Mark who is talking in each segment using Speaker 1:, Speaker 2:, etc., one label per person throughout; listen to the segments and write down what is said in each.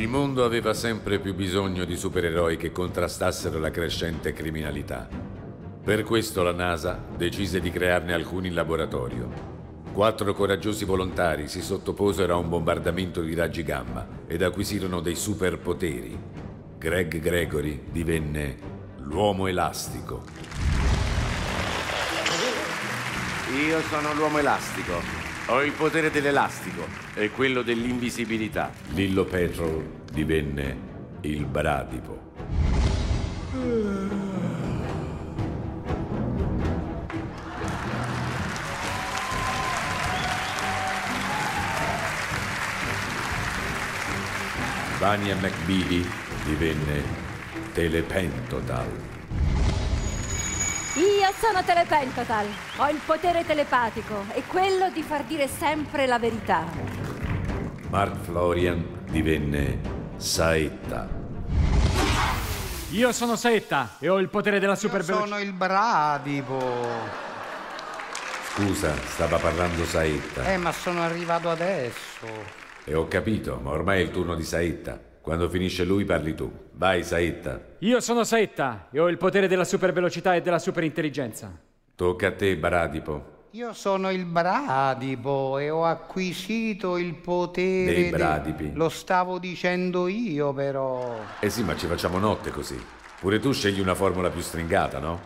Speaker 1: Il mondo aveva sempre più bisogno di supereroi che contrastassero la crescente criminalità. Per questo la NASA decise di crearne alcuni in laboratorio. Quattro coraggiosi volontari si sottoposero a un bombardamento di raggi gamma ed acquisirono dei superpoteri. Greg Gregory divenne l'uomo elastico.
Speaker 2: Io sono l'uomo elastico. Ho il potere dell'elastico e quello dell'invisibilità.
Speaker 1: Lillo Petrol divenne il bradipo. Vania McBeady divenne Telepentotal.
Speaker 3: Io sono Telepentotal. Ho il potere telepatico e quello di far dire sempre la verità.
Speaker 1: Mark Florian divenne Saetta.
Speaker 4: Io sono Saetta e ho il potere della super
Speaker 5: Io sono il bradipo.
Speaker 1: Scusa, stava parlando Saetta.
Speaker 5: Eh, ma sono arrivato adesso.
Speaker 1: E ho capito, ma ormai è il turno di Saetta. Quando finisce lui parli tu. Vai, Saetta.
Speaker 4: Io sono Saetta e ho il potere della super velocità e della super intelligenza.
Speaker 1: Tocca a te, Bradipo.
Speaker 5: Io sono il bradipo e ho acquisito il potere.
Speaker 1: Dei
Speaker 5: de-
Speaker 1: bradipi.
Speaker 5: Lo stavo dicendo io, però.
Speaker 1: Eh sì, ma ci facciamo notte così. Pure tu scegli una formula più stringata, no?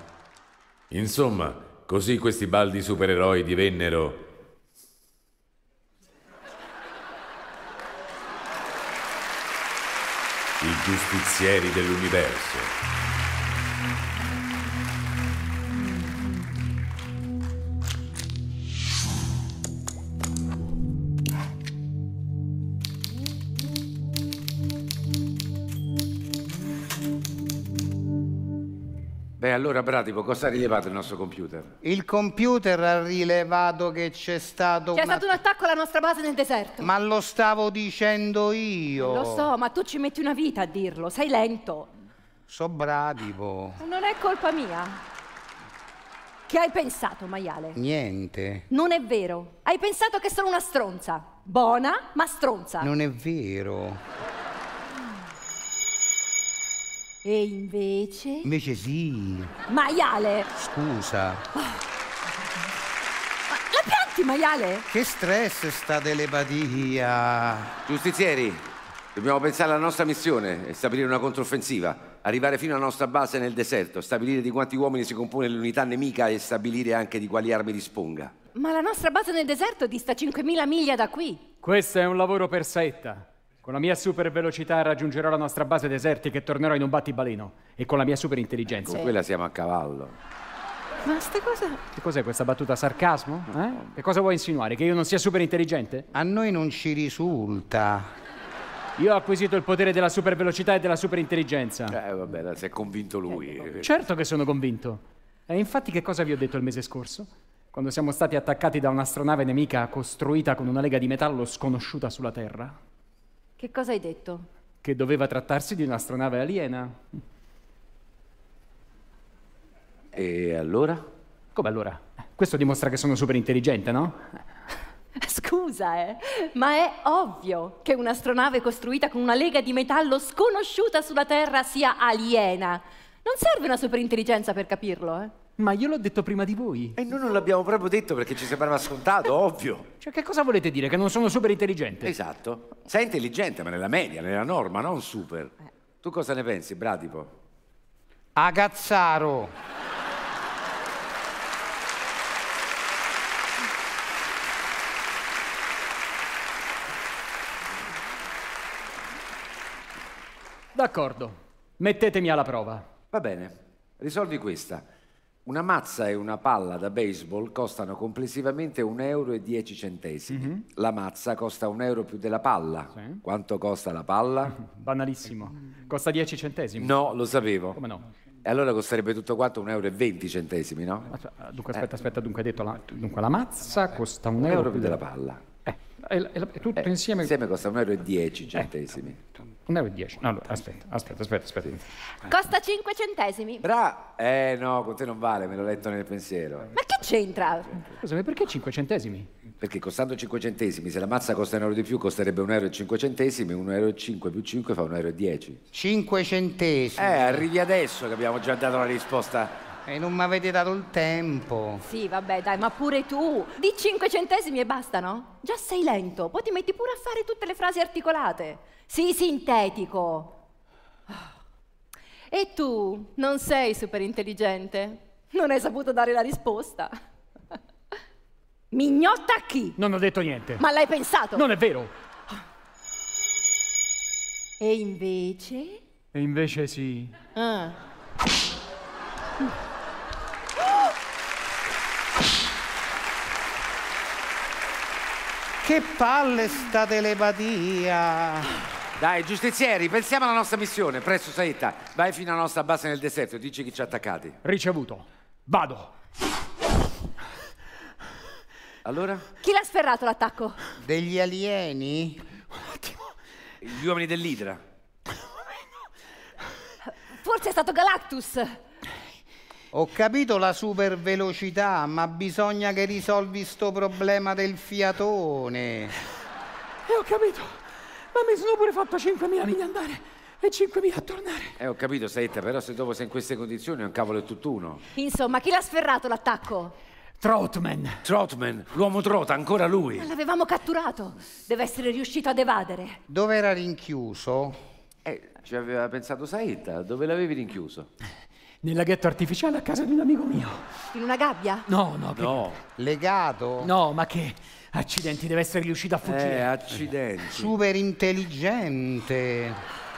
Speaker 1: Insomma, così questi baldi supereroi divennero giustizieri dell'universo.
Speaker 2: Beh, allora, Bratipo, cosa ha rilevato il nostro computer?
Speaker 5: Il computer ha rilevato che c'è stato.
Speaker 3: C'è
Speaker 5: una-
Speaker 3: stato un attacco alla nostra base nel deserto.
Speaker 5: Ma lo stavo dicendo io.
Speaker 3: Lo so, ma tu ci metti una vita a dirlo. Sei lento.
Speaker 5: So bradipo.
Speaker 3: Non è colpa mia. Che hai pensato, maiale?
Speaker 5: Niente.
Speaker 3: Non è vero. Hai pensato che sono una stronza. Buona, ma stronza.
Speaker 5: Non è vero.
Speaker 3: E invece...
Speaker 5: Invece sì.
Speaker 3: Maiale!
Speaker 5: Scusa.
Speaker 3: La pianti, maiale?
Speaker 5: Che stress sta telepatia.
Speaker 2: Giustizieri, dobbiamo pensare alla nostra missione e stabilire una controffensiva. Arrivare fino alla nostra base nel deserto, stabilire di quanti uomini si compone l'unità nemica e stabilire anche di quali armi disponga.
Speaker 3: Ma la nostra base nel deserto dista 5.000 miglia da qui.
Speaker 4: Questo è un lavoro per Saetta. Con la mia super velocità raggiungerò la nostra base desertica e tornerò in un battibaleno. E con la mia super intelligenza.
Speaker 2: Con quella siamo a cavallo.
Speaker 3: Ma ste cose...
Speaker 4: Che cos'è questa battuta sarcasmo? Eh? Che cosa vuoi insinuare? Che io non sia super intelligente?
Speaker 5: A noi non ci risulta.
Speaker 4: Io ho acquisito il potere della super velocità e della super intelligenza.
Speaker 2: Eh, vabbè, si è convinto lui.
Speaker 4: Certo che sono convinto. E infatti che cosa vi ho detto il mese scorso? Quando siamo stati attaccati da un'astronave nemica costruita con una lega di metallo sconosciuta sulla Terra?
Speaker 3: Che cosa hai detto?
Speaker 4: Che doveva trattarsi di un'astronave aliena.
Speaker 2: E allora?
Speaker 4: Come allora? Questo dimostra che sono super intelligente, no?
Speaker 3: Scusa, eh, ma è ovvio che un'astronave costruita con una lega di metallo sconosciuta sulla Terra sia aliena. Non serve una superintelligenza per capirlo, eh.
Speaker 4: Ma io l'ho detto prima di voi.
Speaker 2: E noi non l'abbiamo proprio detto perché ci sembrava scontato, ovvio.
Speaker 4: Cioè, che cosa volete dire? Che non sono super intelligente?
Speaker 2: Esatto. Sei intelligente, ma nella media, nella norma, non super. Tu cosa ne pensi, Bratipo?
Speaker 5: A Cazzaro.
Speaker 4: D'accordo. Mettetemi alla prova.
Speaker 2: Va bene, risolvi questa. Una mazza e una palla da baseball costano complessivamente 1,10 euro. e 10 centesimi. La mazza costa un euro più della palla.
Speaker 4: Sì.
Speaker 2: Quanto costa la palla?
Speaker 4: Banalissimo. Costa 10 centesimi.
Speaker 2: No, lo sapevo.
Speaker 4: Come no?
Speaker 2: E allora costerebbe tutto quanto 1,20 euro, e 20 centesimi, no?
Speaker 4: Dunque, aspetta, aspetta, dunque, hai detto la, dunque, la mazza costa un
Speaker 2: Un
Speaker 4: euro,
Speaker 2: euro più della palla.
Speaker 4: Eh, la- e tutto insieme...
Speaker 2: Insieme costa 1,10 euro e 10 centesimi.
Speaker 4: Un euro e dieci. No, allora, aspetta, aspetta, aspetta, aspetta.
Speaker 3: Costa 5 centesimi.
Speaker 2: Bra! Eh no, con te non vale, me l'ho letto nel pensiero.
Speaker 3: Ma che c'entra?
Speaker 4: Scusami, perché 5 centesimi?
Speaker 2: Perché costando 5 centesimi, se la mazza costa un euro di più, costerebbe un euro e 5 centesimi, un euro e 5 più 5 fa un euro e 10.
Speaker 5: 5 centesimi.
Speaker 2: Eh, arrivi adesso che abbiamo già dato la risposta.
Speaker 5: E non mi avete dato il tempo.
Speaker 3: Sì, vabbè, dai, ma pure tu. Di 5 centesimi e basta, no? Già sei lento, poi ti metti pure a fare tutte le frasi articolate. Sii sintetico. E tu non sei super intelligente? Non hai saputo dare la risposta? Mignotta a chi?
Speaker 4: Non ho detto niente.
Speaker 3: Ma l'hai pensato?
Speaker 4: Non è vero.
Speaker 3: E invece?
Speaker 4: E invece sì.
Speaker 3: Ah.
Speaker 5: Che palle sta telepatia.
Speaker 2: Dai, giustizieri, pensiamo alla nostra missione. Presto, Saetta, vai fino alla nostra base nel deserto e dici chi ci ha attaccati.
Speaker 4: Ricevuto. Vado.
Speaker 2: Allora?
Speaker 3: Chi l'ha sferrato l'attacco?
Speaker 5: Degli alieni?
Speaker 2: Gli uomini dell'Idra.
Speaker 3: Forse è stato Galactus.
Speaker 5: Ho capito la super velocità, ma bisogna che risolvi sto problema del fiatone.
Speaker 4: E ho capito. Ma mi sono pure fatto 5.000 miglia andare e 5.000 a tornare.
Speaker 2: Eh, ho capito, Saetta, però se dopo sei in queste condizioni è un cavolo è tutt'uno.
Speaker 3: Insomma, chi l'ha sferrato l'attacco?
Speaker 4: Troutman.
Speaker 2: Trotman, l'uomo trota, ancora lui.
Speaker 3: L'avevamo catturato. Deve essere riuscito ad evadere.
Speaker 5: Dove era rinchiuso?
Speaker 2: Eh, ci aveva pensato Saetta, dove l'avevi rinchiuso?
Speaker 4: Nel laghetto artificiale a casa di un amico mio.
Speaker 3: In una gabbia?
Speaker 4: No, no, che...
Speaker 2: No.
Speaker 5: Legato?
Speaker 4: No, ma che... Accidenti, deve essere riuscito a
Speaker 2: Eh,
Speaker 4: fuggire.
Speaker 2: accidenti.
Speaker 5: Super intelligente.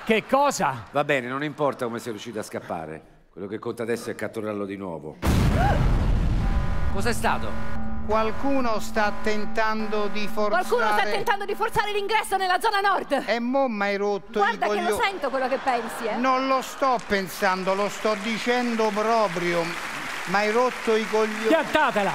Speaker 4: Che cosa?
Speaker 2: Va bene, non importa come sei riuscito a scappare. Quello che conta adesso è catturarlo di nuovo. Cos'è stato?
Speaker 5: Qualcuno sta tentando di forzare...
Speaker 3: Qualcuno sta tentando di forzare l'ingresso nella zona nord.
Speaker 5: E mo' m'hai rotto
Speaker 3: Guarda
Speaker 5: i
Speaker 3: che lo sento quello che pensi, eh.
Speaker 5: Non lo sto pensando, lo sto dicendo proprio. M'hai rotto i coglioni.
Speaker 4: Piantatela!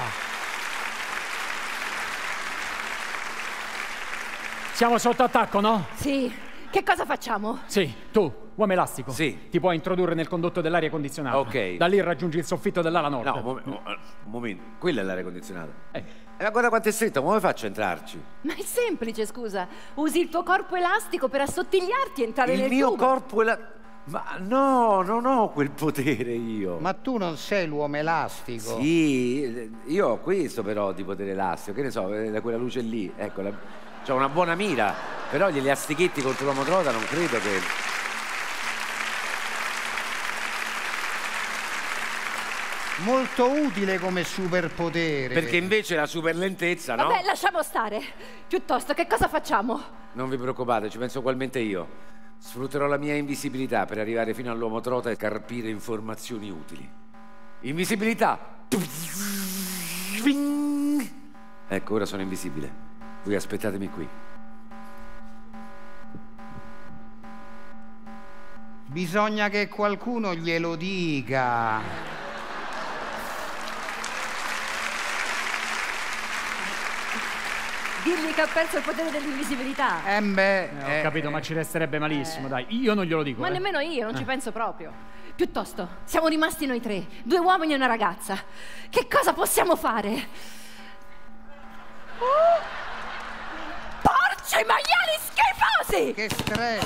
Speaker 4: Siamo sotto attacco, no?
Speaker 3: Sì. Che cosa facciamo?
Speaker 4: Sì, tu, uomo elastico.
Speaker 2: Sì.
Speaker 4: Ti puoi introdurre nel condotto dell'aria condizionata.
Speaker 2: Ok.
Speaker 4: Da lì raggiungi il soffitto dell'ala nord.
Speaker 2: No, un mom- un momento. Quella è l'aria condizionata.
Speaker 4: Eh,
Speaker 2: E ma guarda quanto è stretto, come faccio a entrarci?
Speaker 3: Ma è semplice, scusa. Usi il tuo corpo elastico per assottigliarti e entrare
Speaker 2: Il
Speaker 3: nel
Speaker 2: mio
Speaker 3: tubo.
Speaker 2: corpo è la... Ma no, non ho quel potere io.
Speaker 5: Ma tu non sei l'uomo elastico?
Speaker 2: Sì, io ho questo però di potere elastico, che ne so, eh, da quella luce lì, ecco, la... c'ho una buona mira, però gli elastichetti contro l'uomo trota non credo che...
Speaker 5: Molto utile come superpotere.
Speaker 2: Perché invece la super lentezza, no?
Speaker 3: Vabbè, lasciamo stare. Piuttosto, che cosa facciamo?
Speaker 2: Non vi preoccupate, ci penso ugualmente io. Sfrutterò la mia invisibilità per arrivare fino all'uomo trota e carpire informazioni utili. Invisibilità! Ecco, ora sono invisibile. Voi aspettatemi qui.
Speaker 5: Bisogna che qualcuno glielo dica.
Speaker 3: Dirgli che ha perso il potere dell'invisibilità.
Speaker 5: Eh beh,
Speaker 4: eh, ho capito, ma ci resterebbe malissimo, dai. Io non glielo dico.
Speaker 3: Ma
Speaker 4: eh.
Speaker 3: nemmeno io, non ci penso proprio. Piuttosto, siamo rimasti noi tre, due uomini e una ragazza. Che cosa possiamo fare? Oh! Porci maiali schifosi!
Speaker 5: che stress.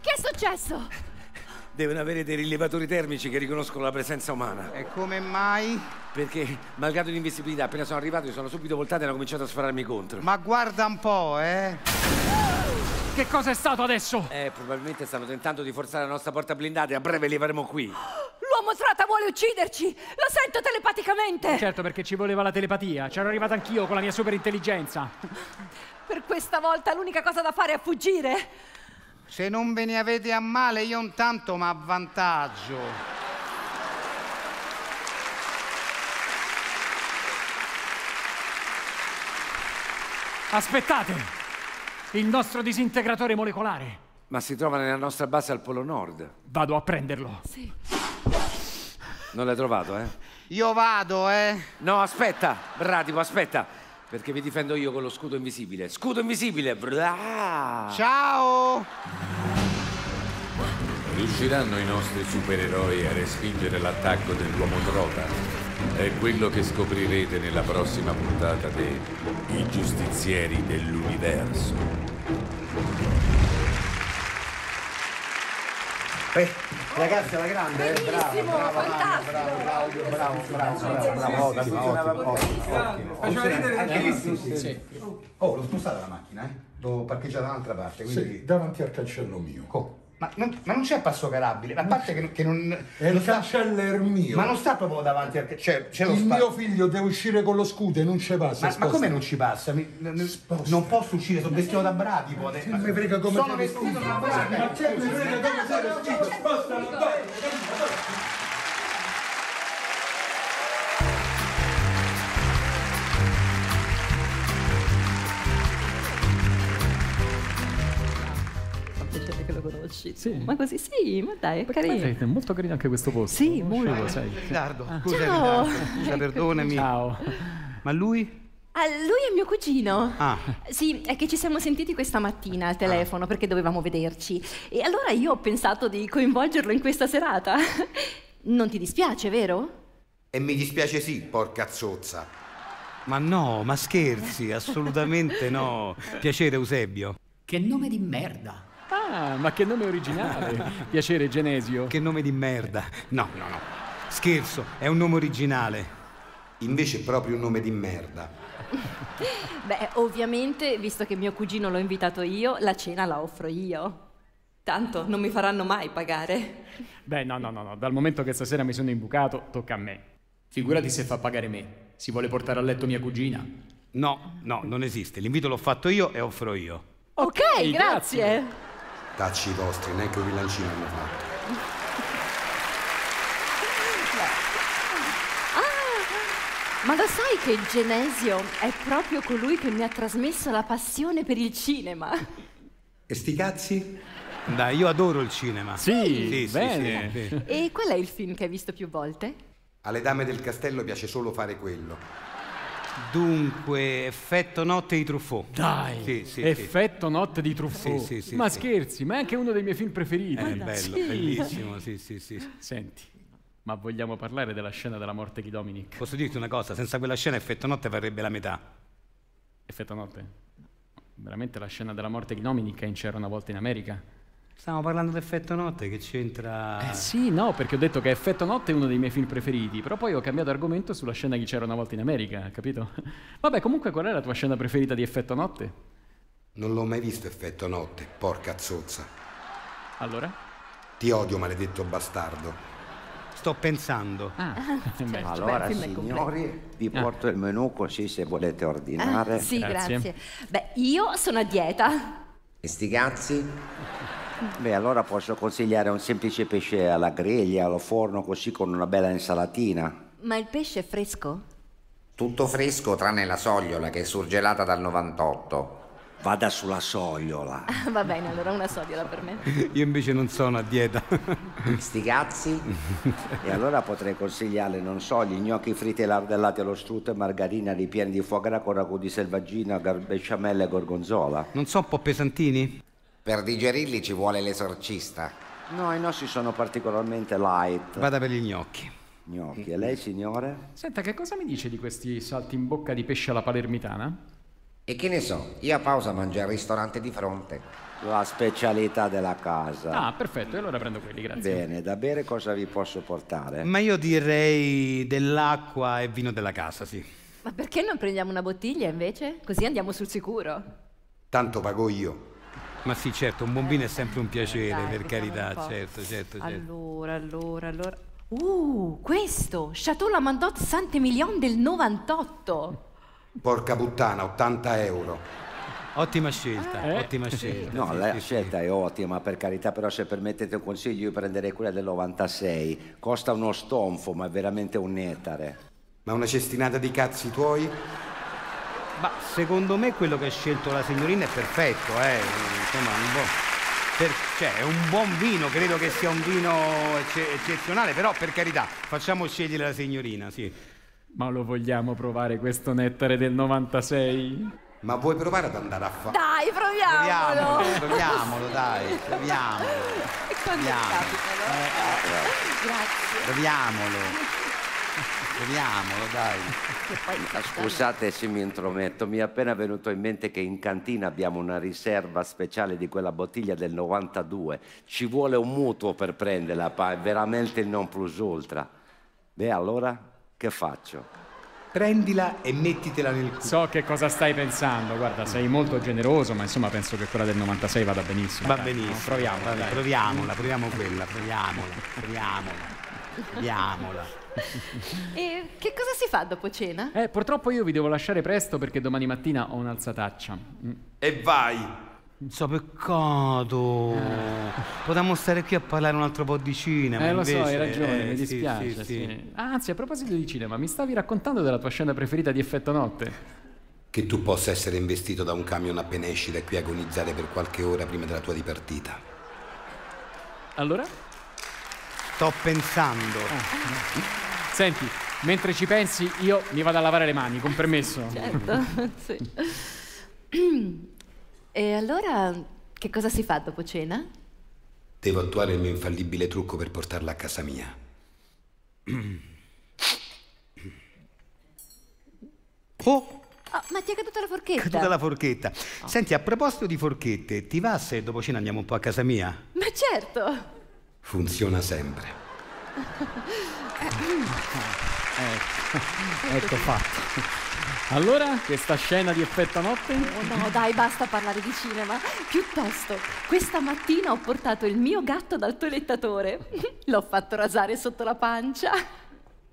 Speaker 3: Che è successo?
Speaker 2: Devono avere dei rilevatori termici che riconoscono la presenza umana.
Speaker 5: E come mai?
Speaker 2: Perché, malgrado l'invisibilità, appena sono arrivato, mi sono subito voltato e hanno cominciato a spararmi contro.
Speaker 5: Ma guarda un po', eh.
Speaker 4: Che cosa è stato adesso?
Speaker 2: Eh, probabilmente stanno tentando di forzare la nostra porta blindata e a breve li avremo qui.
Speaker 3: L'uomo trota vuole ucciderci! Lo sento telepaticamente!
Speaker 4: Certo, perché ci voleva la telepatia. C'ero arrivato anch'io con la mia super intelligenza.
Speaker 3: Per questa volta l'unica cosa da fare è fuggire.
Speaker 5: Se non ve ne avete a male, io intanto mi avvantaggio.
Speaker 4: Aspettate! Il nostro disintegratore molecolare.
Speaker 2: Ma si trova nella nostra base al Polo Nord.
Speaker 4: Vado a prenderlo.
Speaker 2: Non l'hai trovato, eh?
Speaker 5: Io vado, eh.
Speaker 2: No, aspetta, Bratico, aspetta. Perché vi difendo io con lo scudo invisibile. Scudo invisibile! Bra!
Speaker 5: Ciao!
Speaker 1: Riusciranno i nostri supereroi a respingere l'attacco dell'uomo trota? È quello che scoprirete nella prossima puntata di I giustizieri dell'universo.
Speaker 5: Ragazzi, alla grande, eh? bravo, bravo,
Speaker 3: fantastico.
Speaker 5: bravo, Claudio, bravo, bravo, bravo, bravo, ottimo, ottimo. Funziona anche lì, sì, sì. Oh, l'ho spostata la macchina, eh? L'ho parcheggiata da un'altra parte, quindi...
Speaker 6: Sì, davanti al cancello mio.
Speaker 5: Oh, ma, non, ma non c'è passo carabile, a parte che, che non... Non
Speaker 6: il è mio.
Speaker 5: ma non sta proprio davanti al... Cioè, c'è
Speaker 6: il mio figlio deve uscire con lo scudo e non ci passa.
Speaker 5: Ma, ma come non ci passa? Mi- non posso uscire, sono vestito da
Speaker 6: mi frega come
Speaker 5: Sono vestito da
Speaker 6: Ma
Speaker 5: bradipo.
Speaker 6: che mi frega come sei vestito? Sposta, non
Speaker 3: conosci.
Speaker 4: Sì.
Speaker 3: Ma così sì, ma dai, è carino.
Speaker 4: È molto carino anche questo posto.
Speaker 3: Sì, molto.
Speaker 4: sai.
Speaker 5: Ritardo, scusa,
Speaker 3: Ciao.
Speaker 5: ritardo. Scusa, perdonami.
Speaker 4: Ciao.
Speaker 5: Ma lui?
Speaker 3: Ah, lui è mio cugino.
Speaker 5: Ah.
Speaker 3: Sì, è che ci siamo sentiti questa mattina al telefono perché dovevamo vederci. E allora io ho pensato di coinvolgerlo in questa serata. Non ti dispiace, vero?
Speaker 7: E mi dispiace sì, porca zozza.
Speaker 5: Ma no, ma scherzi, assolutamente no. Piacere Eusebio.
Speaker 8: Che nome di merda.
Speaker 4: Ah, ma che nome originale. Piacere, Genesio.
Speaker 5: Che nome di merda. No, no, no. Scherzo, è un nome originale.
Speaker 7: Invece è proprio un nome di merda.
Speaker 3: Beh, ovviamente, visto che mio cugino l'ho invitato io, la cena la offro io. Tanto non mi faranno mai pagare.
Speaker 4: Beh, no, no, no, no. Dal momento che stasera mi sono imbucato, tocca a me.
Speaker 8: Figurati se fa pagare me. Si vuole portare a letto mia cugina.
Speaker 5: No, no, non esiste. L'invito l'ho fatto io e offro io.
Speaker 3: Ok,
Speaker 4: grazie.
Speaker 3: grazie.
Speaker 7: Tacci i vostri, neanche un rilancino hanno fatto.
Speaker 3: Ma lo sai che Genesio è proprio colui che mi ha trasmesso la passione per il cinema?
Speaker 7: E sti cazzi?
Speaker 5: Dai, io adoro il cinema.
Speaker 4: Sì,
Speaker 5: sì, sì,
Speaker 4: bene.
Speaker 5: sì, sì.
Speaker 3: E qual è il film che hai visto più volte?
Speaker 7: Alle dame del castello piace solo fare quello.
Speaker 5: Dunque, effetto notte di Truffaut.
Speaker 4: Dai,
Speaker 5: Sì, sì, sì.
Speaker 4: effetto notte di Truffaut.
Speaker 5: Sì, sì, sì,
Speaker 4: ma
Speaker 5: sì.
Speaker 4: scherzi, ma è anche uno dei miei film preferiti.
Speaker 5: È bello,
Speaker 4: Sì.
Speaker 5: bellissimo, sì, sì, sì.
Speaker 4: Senti, ma vogliamo parlare della scena della morte di Dominic?
Speaker 5: Posso dirti una cosa? Senza quella scena effetto notte varrebbe la metà.
Speaker 4: Effetto notte? Veramente la scena della morte di Dominic è in C'era una volta in America?
Speaker 5: Stiamo parlando di effetto notte, che c'entra...
Speaker 4: Eh sì, no, perché ho detto che Effetto Notte è uno dei miei film preferiti, però poi ho cambiato argomento sulla scena di C'era una volta in America, capito? Vabbè, comunque qual è la tua scena preferita di Effetto Notte?
Speaker 7: Non l'ho mai visto effetto notte, porca zozza.
Speaker 4: Allora?
Speaker 7: Ti odio, maledetto bastardo.
Speaker 5: Sto pensando.
Speaker 4: Ah, beh,
Speaker 2: Allora,
Speaker 3: Beh,
Speaker 2: signori, vi porto il menù così se volete ordinare.
Speaker 3: Ah, sì,
Speaker 4: Grazie.
Speaker 3: grazie. Beh, io sono a dieta.
Speaker 2: E sti cazzi? Beh, allora posso consigliare un semplice pesce alla griglia, allo forno, così con una bella insalatina.
Speaker 3: Ma il pesce è fresco?
Speaker 9: Tutto fresco tranne la sogliola che è surgelata dal 98.
Speaker 2: Vada sulla sogliola.
Speaker 3: Ah, Va bene, allora una sodiola per me.
Speaker 5: Io invece non sono a dieta.
Speaker 2: Sti cazzi? e allora potrei consigliarle, non so, gli gnocchi fritti e lardellati allo strutto e margarina ripieni di foie gras con ragù di selvaggina, besciamella e gorgonzola.
Speaker 5: Non so un po' pesantini?
Speaker 9: Per digerirli ci vuole l'esorcista.
Speaker 2: No, i nostri sono particolarmente light.
Speaker 5: Vada per gli gnocchi.
Speaker 2: Gnocchi. E lei, signore?
Speaker 4: Senta, che cosa mi dice di questi salti in bocca di pesce alla palermitana?
Speaker 9: E che ne so, io a pausa mangio al ristorante di fronte.
Speaker 2: La specialità della casa.
Speaker 4: Ah, perfetto, e allora prendo quelli, grazie.
Speaker 2: Bene, da bere cosa vi posso portare?
Speaker 5: Ma io direi dell'acqua e vino della casa, sì.
Speaker 3: Ma perché non prendiamo una bottiglia invece? Così andiamo sul sicuro.
Speaker 7: Tanto pago io.
Speaker 5: Ma sì, certo, un buon vino è sempre un piacere,
Speaker 3: Dai,
Speaker 5: per carità, certo, certo, certo.
Speaker 3: Allora, allora, allora. Uh, questo! Chateau Lamandot Saint-Emilion del 98.
Speaker 7: Porca puttana, 80 euro.
Speaker 5: Ottima scelta,
Speaker 4: Eh?
Speaker 5: ottima scelta.
Speaker 2: No,
Speaker 5: sì,
Speaker 2: la
Speaker 5: sì,
Speaker 2: scelta è ottima, per carità, però se permettete un consiglio io prenderei quella del 96. Costa uno stonfo, ma è veramente un netare.
Speaker 7: Ma una cestinata di cazzi tuoi?
Speaker 5: Ma secondo me quello che ha scelto la signorina è perfetto, eh. Insomma, un buon... per- cioè, è un buon vino, credo che sia un vino ecce- eccezionale, però per carità, facciamo scegliere la signorina, sì.
Speaker 4: Ma lo vogliamo provare questo nettare del 96?
Speaker 7: Ma vuoi provare ad andare a fare?
Speaker 3: Dai, proviamolo!
Speaker 5: Proviamolo, proviamolo, dai, proviamolo.
Speaker 3: Quando
Speaker 5: Proviamo.
Speaker 3: capitano. Grazie.
Speaker 5: Proviamolo. Proviamolo, dai.
Speaker 2: Scusate se mi intrometto, mi è appena venuto in mente che in cantina abbiamo una riserva speciale di quella bottiglia del 92. Ci vuole un mutuo per prenderla, pa, è veramente il non plus ultra. Beh, allora che faccio?
Speaker 5: Prendila e mettitela nel culo.
Speaker 4: So che cosa stai pensando, guarda, sei molto generoso, ma insomma penso che quella del 96 vada benissimo.
Speaker 5: Va
Speaker 4: dai,
Speaker 5: benissimo.
Speaker 4: no? Proviamo,
Speaker 5: Vabbè,
Speaker 4: dai.
Speaker 5: proviamola, proviamo quella, proviamola, proviamola. Proviamola.
Speaker 3: E che cosa si fa dopo cena?
Speaker 4: Eh, purtroppo io vi devo lasciare presto perché domani mattina ho un'alzataccia. Mm.
Speaker 7: E vai!
Speaker 5: Non so peccato. Potremmo stare qui a parlare un altro po' di cinema.
Speaker 4: Eh, lo so,
Speaker 5: invece-
Speaker 4: hai ragione,
Speaker 5: eh,
Speaker 4: mi dispiace.
Speaker 5: sì,
Speaker 4: sì.
Speaker 5: sì.
Speaker 4: Anzi, a proposito di cinema, mi stavi raccontando della tua scena preferita di Effetto Notte.
Speaker 7: Che tu possa essere investito da un camion appena esci da qui a agonizzare per qualche ora prima della tua dipartita.
Speaker 4: Allora?
Speaker 5: Sto pensando.
Speaker 4: Senti, mentre ci pensi, io mi vado a lavare le mani, con permesso.
Speaker 3: Certo, sì. E allora che cosa si fa dopo cena?
Speaker 7: Devo attuare il mio infallibile trucco per portarla a casa mia.
Speaker 5: Oh,
Speaker 3: Oh, ma ti è caduta la forchetta?
Speaker 5: caduta la forchetta. Senti, a proposito di forchette, ti va se dopo cena andiamo un po' a casa mia?
Speaker 3: Ma certo.
Speaker 7: Funziona sempre.
Speaker 4: Ecco fatto. Allora, questa scena di Effetto Notte?
Speaker 3: Oh no, dai, basta parlare di cinema. Piuttosto, questa mattina ho portato il mio gatto dal toilettatore. L'ho fatto rasare sotto la pancia.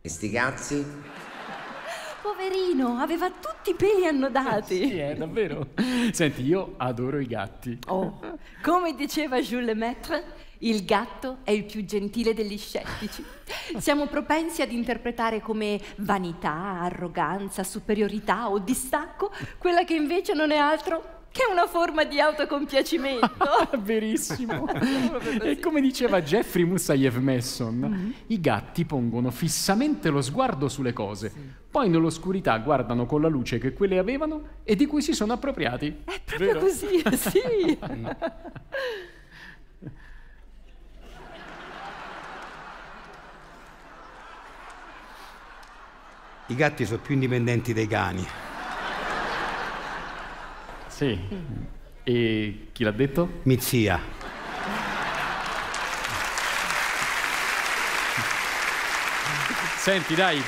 Speaker 9: E sti cazzi?
Speaker 3: Poverino, aveva tutti i peli annodati.
Speaker 4: Sì, è davvero. Senti, io adoro i gatti.
Speaker 3: Oh, come diceva Jules Lemaitre, il gatto è il più gentile degli scettici. Siamo propensi ad interpretare come vanità, arroganza, superiorità o distacco quella che invece non è altro che una forma di autocompiacimento.
Speaker 4: Verissimo. E come diceva Jeffrey Musayev Messon, i gatti pongono fissamente lo sguardo sulle cose, poi nell'oscurità guardano con la luce che quelle avevano e di cui si sono appropriati.
Speaker 3: È proprio così, sì.
Speaker 5: I gatti sono più indipendenti dei cani.
Speaker 4: Sì. E chi l'ha detto?
Speaker 5: Mi zia.
Speaker 4: Senti, dai,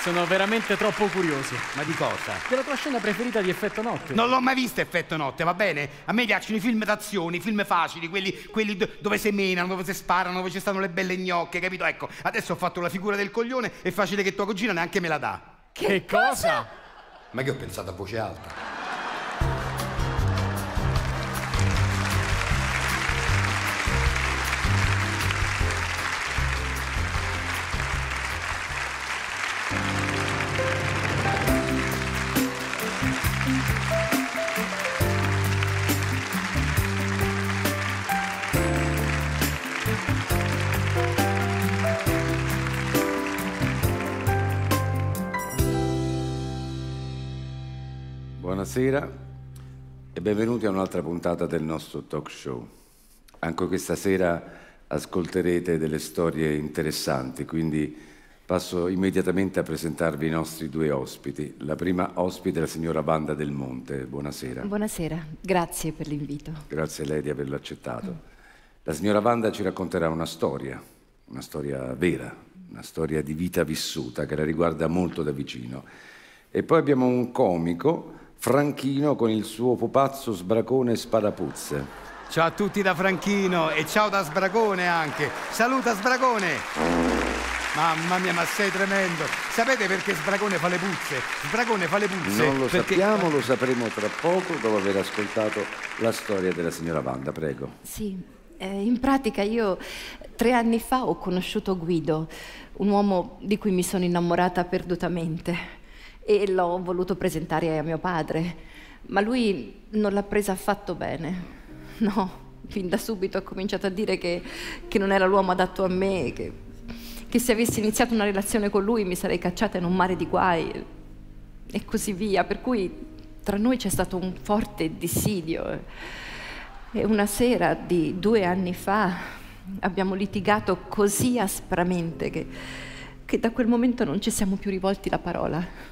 Speaker 4: sono veramente troppo curioso.
Speaker 5: Ma di cosa?
Speaker 4: Della tua scena preferita di Effetto Notte?
Speaker 5: Non l'ho mai visto effetto notte, va bene? A me piacciono i film d'azione, i film facili, quelli, quelli do- dove si menano, dove si sparano, dove ci stanno le belle gnocche, capito? Ecco, adesso ho fatto la figura del coglione, è facile che tua cugina neanche me la dà.
Speaker 4: Che cosa?
Speaker 7: Ma che ho pensato a voce alta?
Speaker 2: Buonasera e benvenuti a un'altra puntata del nostro talk show. Anche questa sera ascolterete delle storie interessanti, quindi passo immediatamente a presentarvi i nostri due ospiti. La prima ospite è la signora Banda del Monte. Buonasera.
Speaker 3: Buonasera, grazie per l'invito.
Speaker 2: Grazie a lei di averlo accettato. La signora Wanda ci racconterà una storia, una storia vera, una storia di vita vissuta che la riguarda molto da vicino. E poi abbiamo un comico, Franchino, con il suo pupazzo sbracone e spadapuzze.
Speaker 5: Ciao a tutti da Franchino e ciao da Sbracone anche. Saluta Sbracone! Mamma mia, ma sei tremendo. Sapete perché Sbracone fa le puzze? Sbracone fa le puzze.
Speaker 2: Non lo
Speaker 5: perché...
Speaker 2: sappiamo, lo sapremo tra poco dopo aver ascoltato la storia della signora Wanda. Prego.
Speaker 3: Sì, eh, in pratica io tre anni fa ho conosciuto Guido, un uomo di cui mi sono innamorata perdutamente e l'ho voluto presentare a mio padre, ma lui non l'ha presa affatto bene. No, fin da subito ha cominciato a dire che, che non era l'uomo adatto a me, che, che se avessi iniziato una relazione con lui mi sarei cacciata in un mare di guai e così via, per cui tra noi c'è stato un forte dissidio. E una sera di due anni fa abbiamo litigato così aspramente che, che da quel momento non ci siamo più rivolti la parola.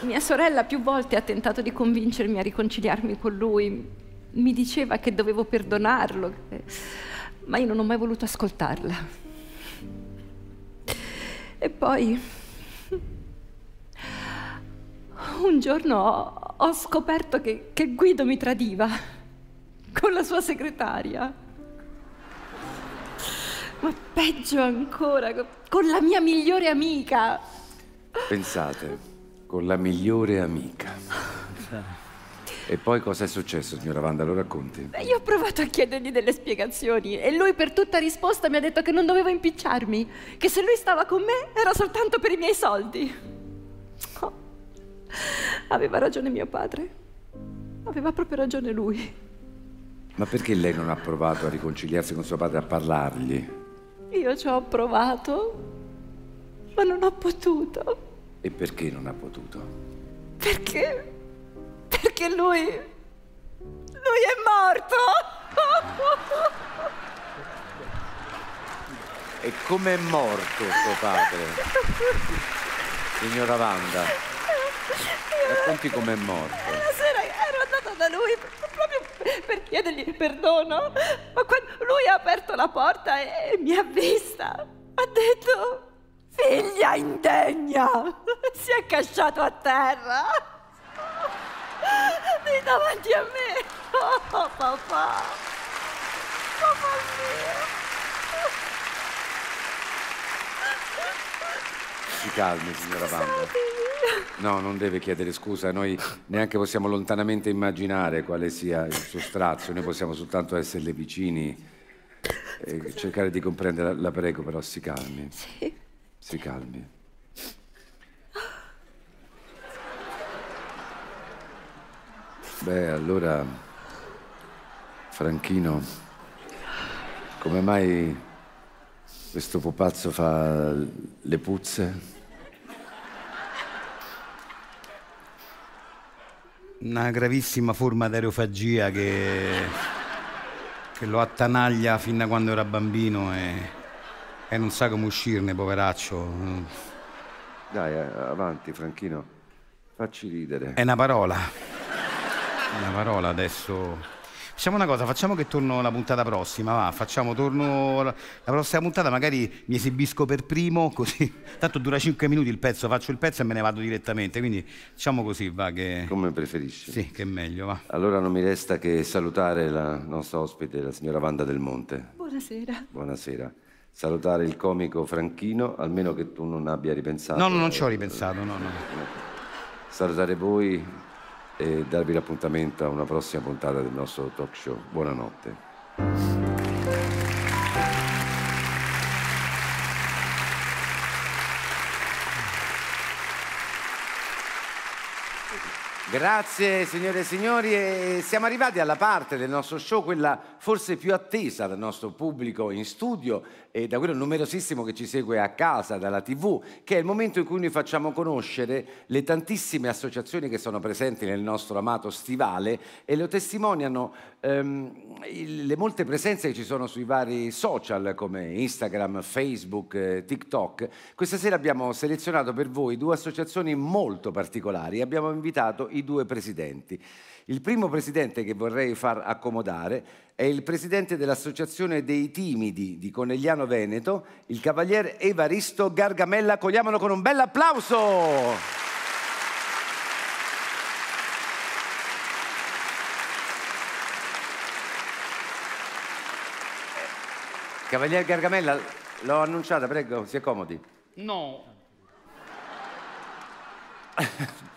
Speaker 3: Mia sorella più volte ha tentato di convincermi a riconciliarmi con lui. Mi diceva che dovevo perdonarlo, ma io non ho mai voluto ascoltarla. E poi un giorno ho, ho scoperto che, che Guido mi tradiva con la sua segretaria. Ma peggio ancora, con la mia migliore amica.
Speaker 2: Pensate, con la migliore amica. E poi cosa è successo, signora Wanda? Lo racconti?
Speaker 3: Beh, io ho provato a chiedergli delle spiegazioni e lui per tutta risposta mi ha detto che non dovevo impicciarmi, che se lui stava con me era soltanto per i miei soldi. Oh. Aveva ragione mio padre. Aveva proprio ragione lui.
Speaker 2: Ma perché lei non ha provato a riconciliarsi con suo padre, a parlargli?
Speaker 3: Io ci ho provato, ma non ho potuto.
Speaker 2: E perché non ha potuto?
Speaker 3: Perché? Perché lui... Lui è morto!
Speaker 2: E com'è morto suo padre? Signora Wanda, racconti com'è morto.
Speaker 3: La sera ero andata da lui proprio per chiedergli perdono, ma quando lui ha aperto la porta e mi ha vista, ha detto... Figlia indegna! Si è cacciato a terra! Lì davanti a me! Oh, papà! Papà mio!
Speaker 2: Si calmi, signora Wanda. No, non deve chiedere scusa, noi neanche possiamo lontanamente immaginare quale sia il suo strazio, noi possiamo soltanto esserle vicini e cercare di comprendere. La prego, però si calmi.
Speaker 3: Sì.
Speaker 2: Si calmi. Beh, allora, Franchino, come mai questo pupazzo fa le puzze?
Speaker 5: Una gravissima forma di aerofagia che, che lo attanaglia fin da quando era bambino e, e non sa come uscirne, poveraccio.
Speaker 2: Dai, eh, avanti, Franchino, facci ridere.
Speaker 5: È una parola. È una parola adesso. Facciamo una cosa, facciamo che torno la puntata prossima, va, facciamo, torno la la prossima puntata, magari mi esibisco per primo, così, tanto dura 5 minuti il pezzo, faccio il pezzo e me ne vado direttamente, quindi facciamo così, va, che...
Speaker 2: Come preferisci.
Speaker 5: Sì, che è meglio, va.
Speaker 2: Allora non mi resta che salutare la nostra ospite, la signora Wanda Del Monte.
Speaker 3: Buonasera.
Speaker 2: Buonasera. Salutare il comico Franchino, almeno che tu non abbia ripensato.
Speaker 5: No, no, non ci ho ripensato, no, no.
Speaker 2: Salutare voi e darvi l'appuntamento a una prossima puntata del nostro talk show. Buonanotte. Grazie signore e signori e siamo arrivati alla parte del nostro show, quella forse più attesa dal nostro pubblico in studio e da quello numerosissimo che ci segue a casa, dalla tv, che è il momento in cui noi facciamo conoscere le tantissime associazioni che sono presenti nel nostro amato stivale e lo testimoniano ehm, le molte presenze che ci sono sui vari social come Instagram, Facebook, eh, TikTok. Questa sera abbiamo selezionato per voi due associazioni molto particolari abbiamo invitato i due presidenti. Il primo presidente che vorrei far accomodare è il presidente dell'Associazione dei Timidi di Conegliano Veneto, il cavalier Evaristo Gargamella. Cogliamolo con un bel applauso! Cavalier Gargamella, l'ho annunciata, prego, si accomodi.
Speaker 5: No.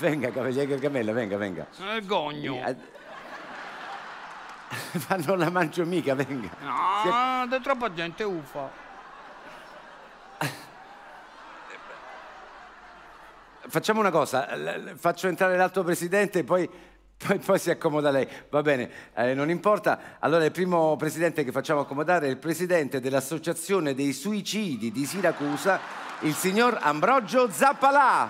Speaker 2: Venga, Cavalier Gargamella, venga, venga.
Speaker 5: Vergogno.
Speaker 2: Eh, Ma non la mangio mica, venga.
Speaker 5: No, c'è troppa gente uffa.
Speaker 2: Facciamo una cosa, faccio entrare l'altro presidente e poi, poi- poi si accomoda lei. Va bene, eh, non importa. Allora il primo presidente che facciamo accomodare è il presidente dell'Associazione dei Suicidi di Siracusa, il signor Ambrogio Zappalà.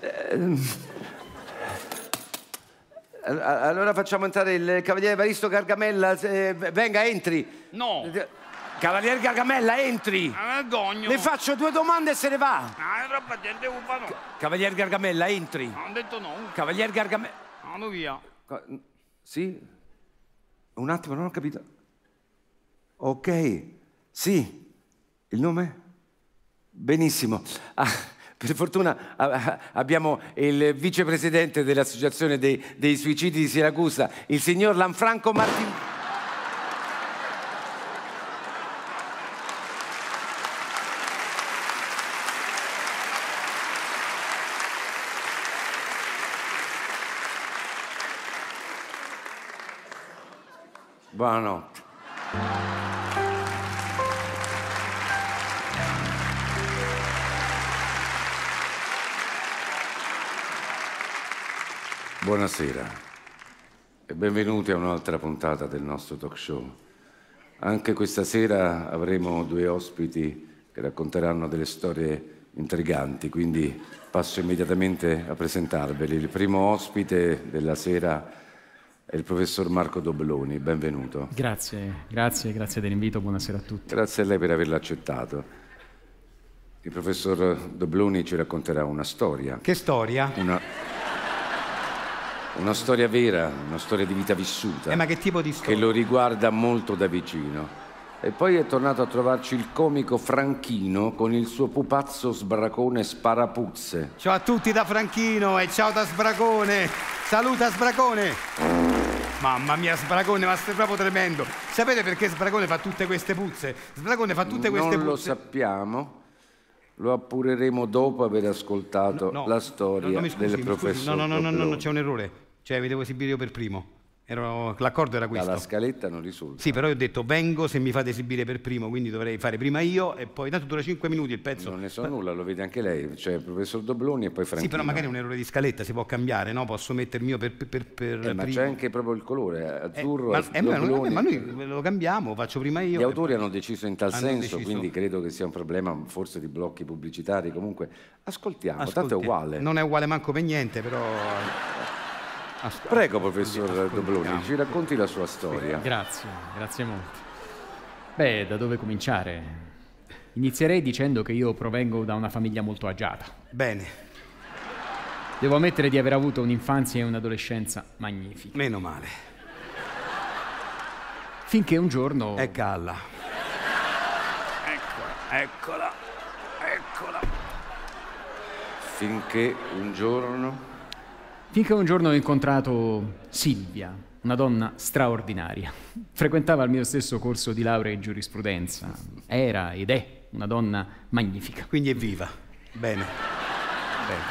Speaker 2: Ehm, all- Allora facciamo entrare il cavaliere Evaristo Gargamella. eh, Venga, entri.
Speaker 5: No.
Speaker 2: Cavaliere Gargamella, entri.
Speaker 5: Ah, vergogno.
Speaker 2: Le faccio due domande e se ne va.
Speaker 5: Ah, troppa gente, uffa no.
Speaker 2: Cavaliere Gargamella, entri.
Speaker 5: Non ho detto no.
Speaker 2: Cavaliere Gargamella.
Speaker 5: Vado via.
Speaker 2: Sì? Un attimo, non ho capito. Ok, sì. Il nome? Benissimo. Ah, per fortuna abbiamo il vicepresidente dell'Associazione dei, dei Suicidi di Siracusa, il signor Lanfranco Martin. Buonanotte. Buonasera e benvenuti a un'altra puntata del nostro talk show. Anche questa sera avremo due ospiti che racconteranno delle storie intriganti, quindi passo immediatamente a presentarveli. Il primo ospite della sera è il professor Marco Dobloni, benvenuto.
Speaker 4: Grazie, grazie, grazie dell'invito, buonasera a tutti.
Speaker 2: Grazie a lei per averlo accettato. Il professor Dobloni ci racconterà una storia.
Speaker 5: Che storia?
Speaker 2: Una, una storia vera, una storia di vita vissuta.
Speaker 5: Eh, ma che tipo di
Speaker 2: che
Speaker 5: storia?
Speaker 2: lo riguarda molto da vicino. E poi è tornato a trovarci il comico Franchino con il suo pupazzo sbracone sparapuzze.
Speaker 5: Ciao a tutti da Franchino e ciao da Sbracone. Saluta Sbracone. Mamma mia, Sbracone, ma sei proprio tremendo. Sapete perché Sbracone fa tutte queste puzze? Sbracone fa tutte queste
Speaker 2: non lo
Speaker 5: puzze.
Speaker 2: sappiamo, lo appureremo dopo aver ascoltato
Speaker 5: No,
Speaker 2: la storia
Speaker 5: no, scusi,
Speaker 2: del
Speaker 5: mi
Speaker 2: professor
Speaker 5: scusi. No, no, no, no, no, no, c'è un errore. Cioè, vi devo esibire io per primo. Ero- L'accordo era questo.
Speaker 2: Dalla scaletta non risulta.
Speaker 5: Sì, però io ho detto vengo se mi fate esibire per primo, quindi dovrei fare prima io e poi tanto dura 5 minuti il pezzo.
Speaker 2: Non ne so nulla, lo vede anche lei, c'è il professor Dobloni e poi Franchino.
Speaker 5: Sì, però magari è un errore di scaletta si può cambiare, no? Posso mettermi io per, per, per
Speaker 2: Eh, ma
Speaker 5: primo.
Speaker 2: c'è anche proprio il colore,
Speaker 5: Eh,
Speaker 2: azzurro,
Speaker 5: ma, eh, ma-
Speaker 2: Dobloni.
Speaker 5: ma noi lo cambiamo, faccio prima io.
Speaker 2: Gli autori hanno deciso in tal senso,
Speaker 5: deciso.
Speaker 2: quindi credo che sia un problema forse di blocchi pubblicitari. Comunque, ascoltiamo, tanto è uguale.
Speaker 5: Non è uguale manco per niente, però. Ascolta.
Speaker 2: Prego, professor Dobloni, ci racconti la sua storia.
Speaker 4: Grazie, grazie molto. Beh, da dove cominciare? Inizierei dicendo che io provengo da una famiglia molto agiata.
Speaker 5: Bene,
Speaker 4: Devo ammettere di aver avuto un'infanzia e un'adolescenza magnifiche.
Speaker 5: meno male.
Speaker 4: Finché un giorno...
Speaker 5: È Galla. Eccola, eccola, eccola.
Speaker 2: Finché un giorno...
Speaker 4: Finché un giorno ho incontrato Silvia, una donna straordinaria. Frequentava il mio stesso corso di laurea in giurisprudenza. Era ed è una donna magnifica.
Speaker 5: Quindi è viva. Bene. Bene.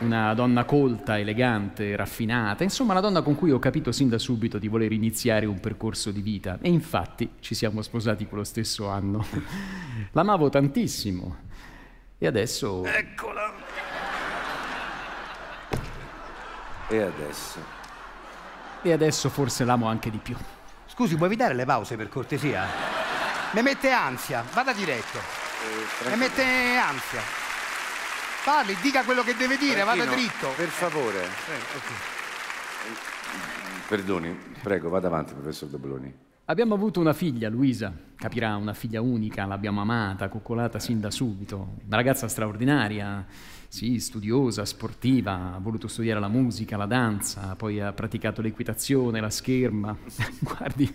Speaker 4: Una donna colta, elegante, raffinata, insomma una donna con cui ho capito sin da subito di voler iniziare un percorso di vita. E infatti ci siamo sposati quello stesso anno. L'amavo tantissimo. E adesso...
Speaker 5: Eccola.
Speaker 2: E adesso?
Speaker 4: E adesso forse l'amo anche di più.
Speaker 5: Scusi, puoi evitare le pause per cortesia? Mi mette ansia, vada diretto. Mi mette ansia. Parli, dica quello che deve dire, vada
Speaker 2: Franchino,
Speaker 5: dritto.
Speaker 2: Per favore. Perdoni, prego, vada avanti, professor Dobloni.
Speaker 4: Abbiamo avuto una figlia, Luisa, capirà, una figlia unica, l'abbiamo amata, coccolata sin da subito. Una ragazza straordinaria, sì, studiosa, sportiva, ha voluto studiare la musica, la danza, poi ha praticato l'equitazione, la scherma. Guardi,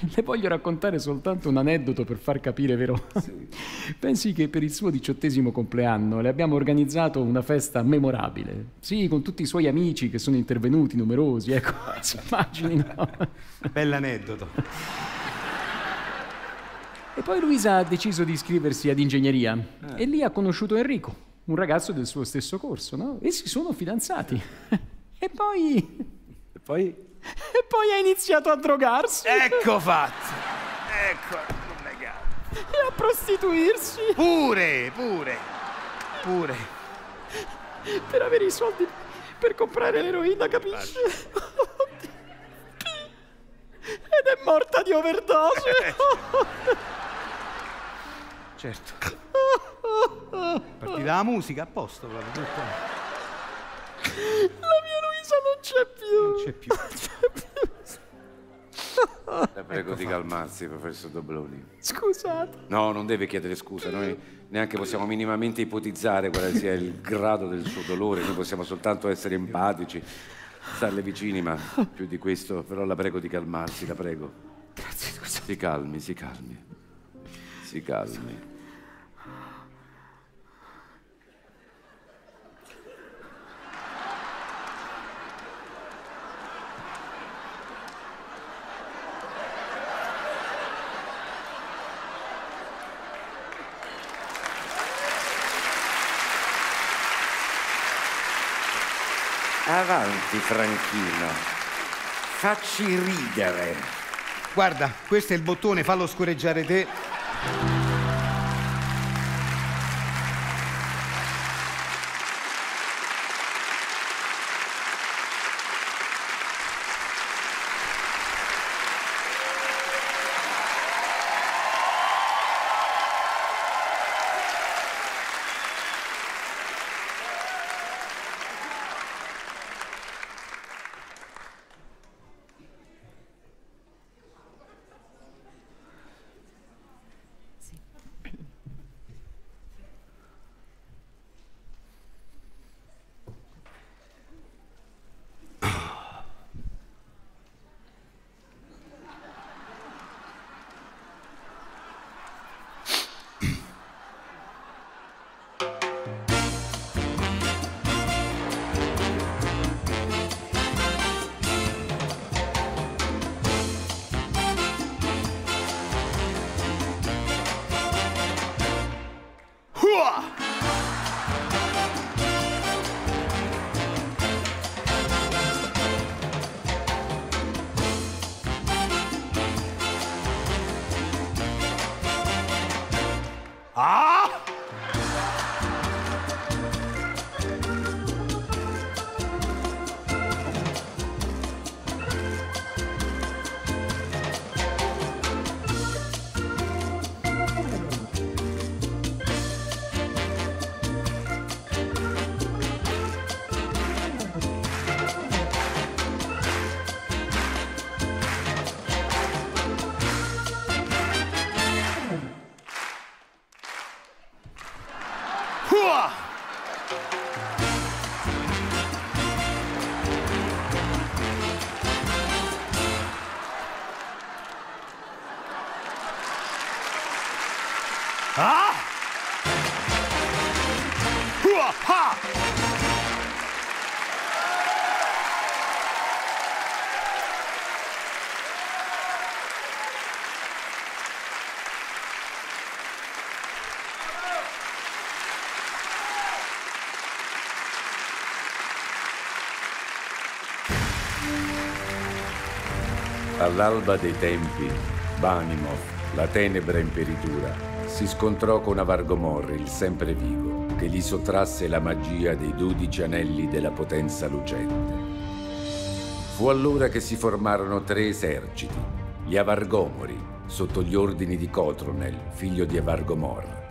Speaker 4: le voglio raccontare soltanto un aneddoto per far capire, vero? Pensi che per il suo diciottesimo compleanno le abbiamo organizzato una festa memorabile. Sì, con tutti i suoi amici che sono intervenuti, numerosi, ecco, si immagini, no?
Speaker 5: Bell'aneddoto.
Speaker 4: E poi Luisa ha deciso di iscriversi ad ingegneria e lì ha conosciuto Enrico, un ragazzo del suo stesso corso, no? E si sono fidanzati. E poi...
Speaker 2: E poi?
Speaker 4: E poi ha iniziato a drogarsi
Speaker 5: Ecco fatto. Ecco, negare.
Speaker 4: e a prostituirsi
Speaker 5: Pure, pure. Pure.
Speaker 4: per avere i soldi per comprare l'eroina, capisci? Ed è morta di overdose.
Speaker 5: Certo. Partita la musica, a posto proprio. tutto.
Speaker 4: La mia Luisa non c'è più.
Speaker 5: Non c'è più.
Speaker 4: Non c'è più.
Speaker 1: La prego di calmarsi, professor Dobloni.
Speaker 4: Scusate.
Speaker 1: No, non deve chiedere scusa, noi neanche possiamo minimamente ipotizzare quale sia il grado del suo dolore, noi possiamo soltanto essere empatici, starle vicini, ma più di questo, però la prego di calmarsi, la prego.
Speaker 4: Grazie, scusa.
Speaker 1: Si calmi, si calmi. Si calmi. Avanti, Franchino. Facci ridere.
Speaker 5: Guarda, questo è il bottone, fallo scorreggiare te.
Speaker 1: All'alba dei tempi, Banimoth, la tenebra imperitura, si scontrò con Avargomor, il sempre vivo, che gli sottrasse la magia dei dodici anelli della potenza lucente. Fu allora che si formarono tre eserciti, gli Avargomori, sotto gli ordini di Cotronel, figlio di Avargomor,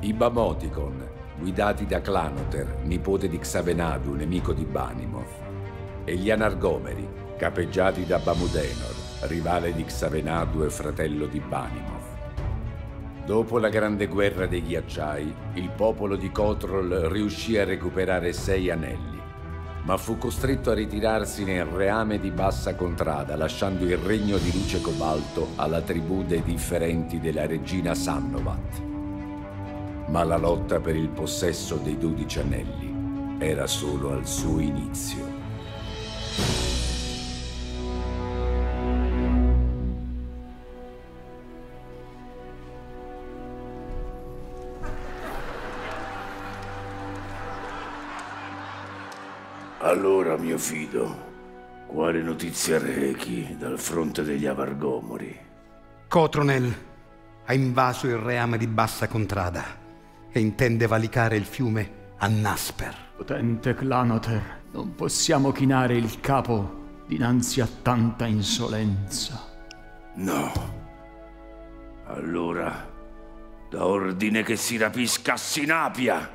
Speaker 1: i Bamoticon, guidati da Clanoter, nipote di Xavenadu, nemico di Banimoth, e gli Anargomeri, capeggiati da Bamudenor, rivale di Xavenadu e fratello di Banimoth. Dopo la grande guerra dei ghiacciai, il popolo di Kotrol riuscì a recuperare sei anelli, ma fu costretto a ritirarsi nel reame di Bassa Contrada, lasciando il regno di luce cobalto alla tribù dei differenti della regina Sannovat. Ma la lotta per il possesso dei dodici anelli era solo al suo inizio.
Speaker 10: Allora, mio fido, quale notizia rechi dal fronte degli Avargomori?
Speaker 5: Cotronel ha invaso il reame di Bassa Contrada e intende valicare il fiume a Nasper.
Speaker 4: Potente Clanoter, non possiamo chinare il capo dinanzi a tanta insolenza.
Speaker 10: No. Allora, da ordine che si rapisca Sinapia,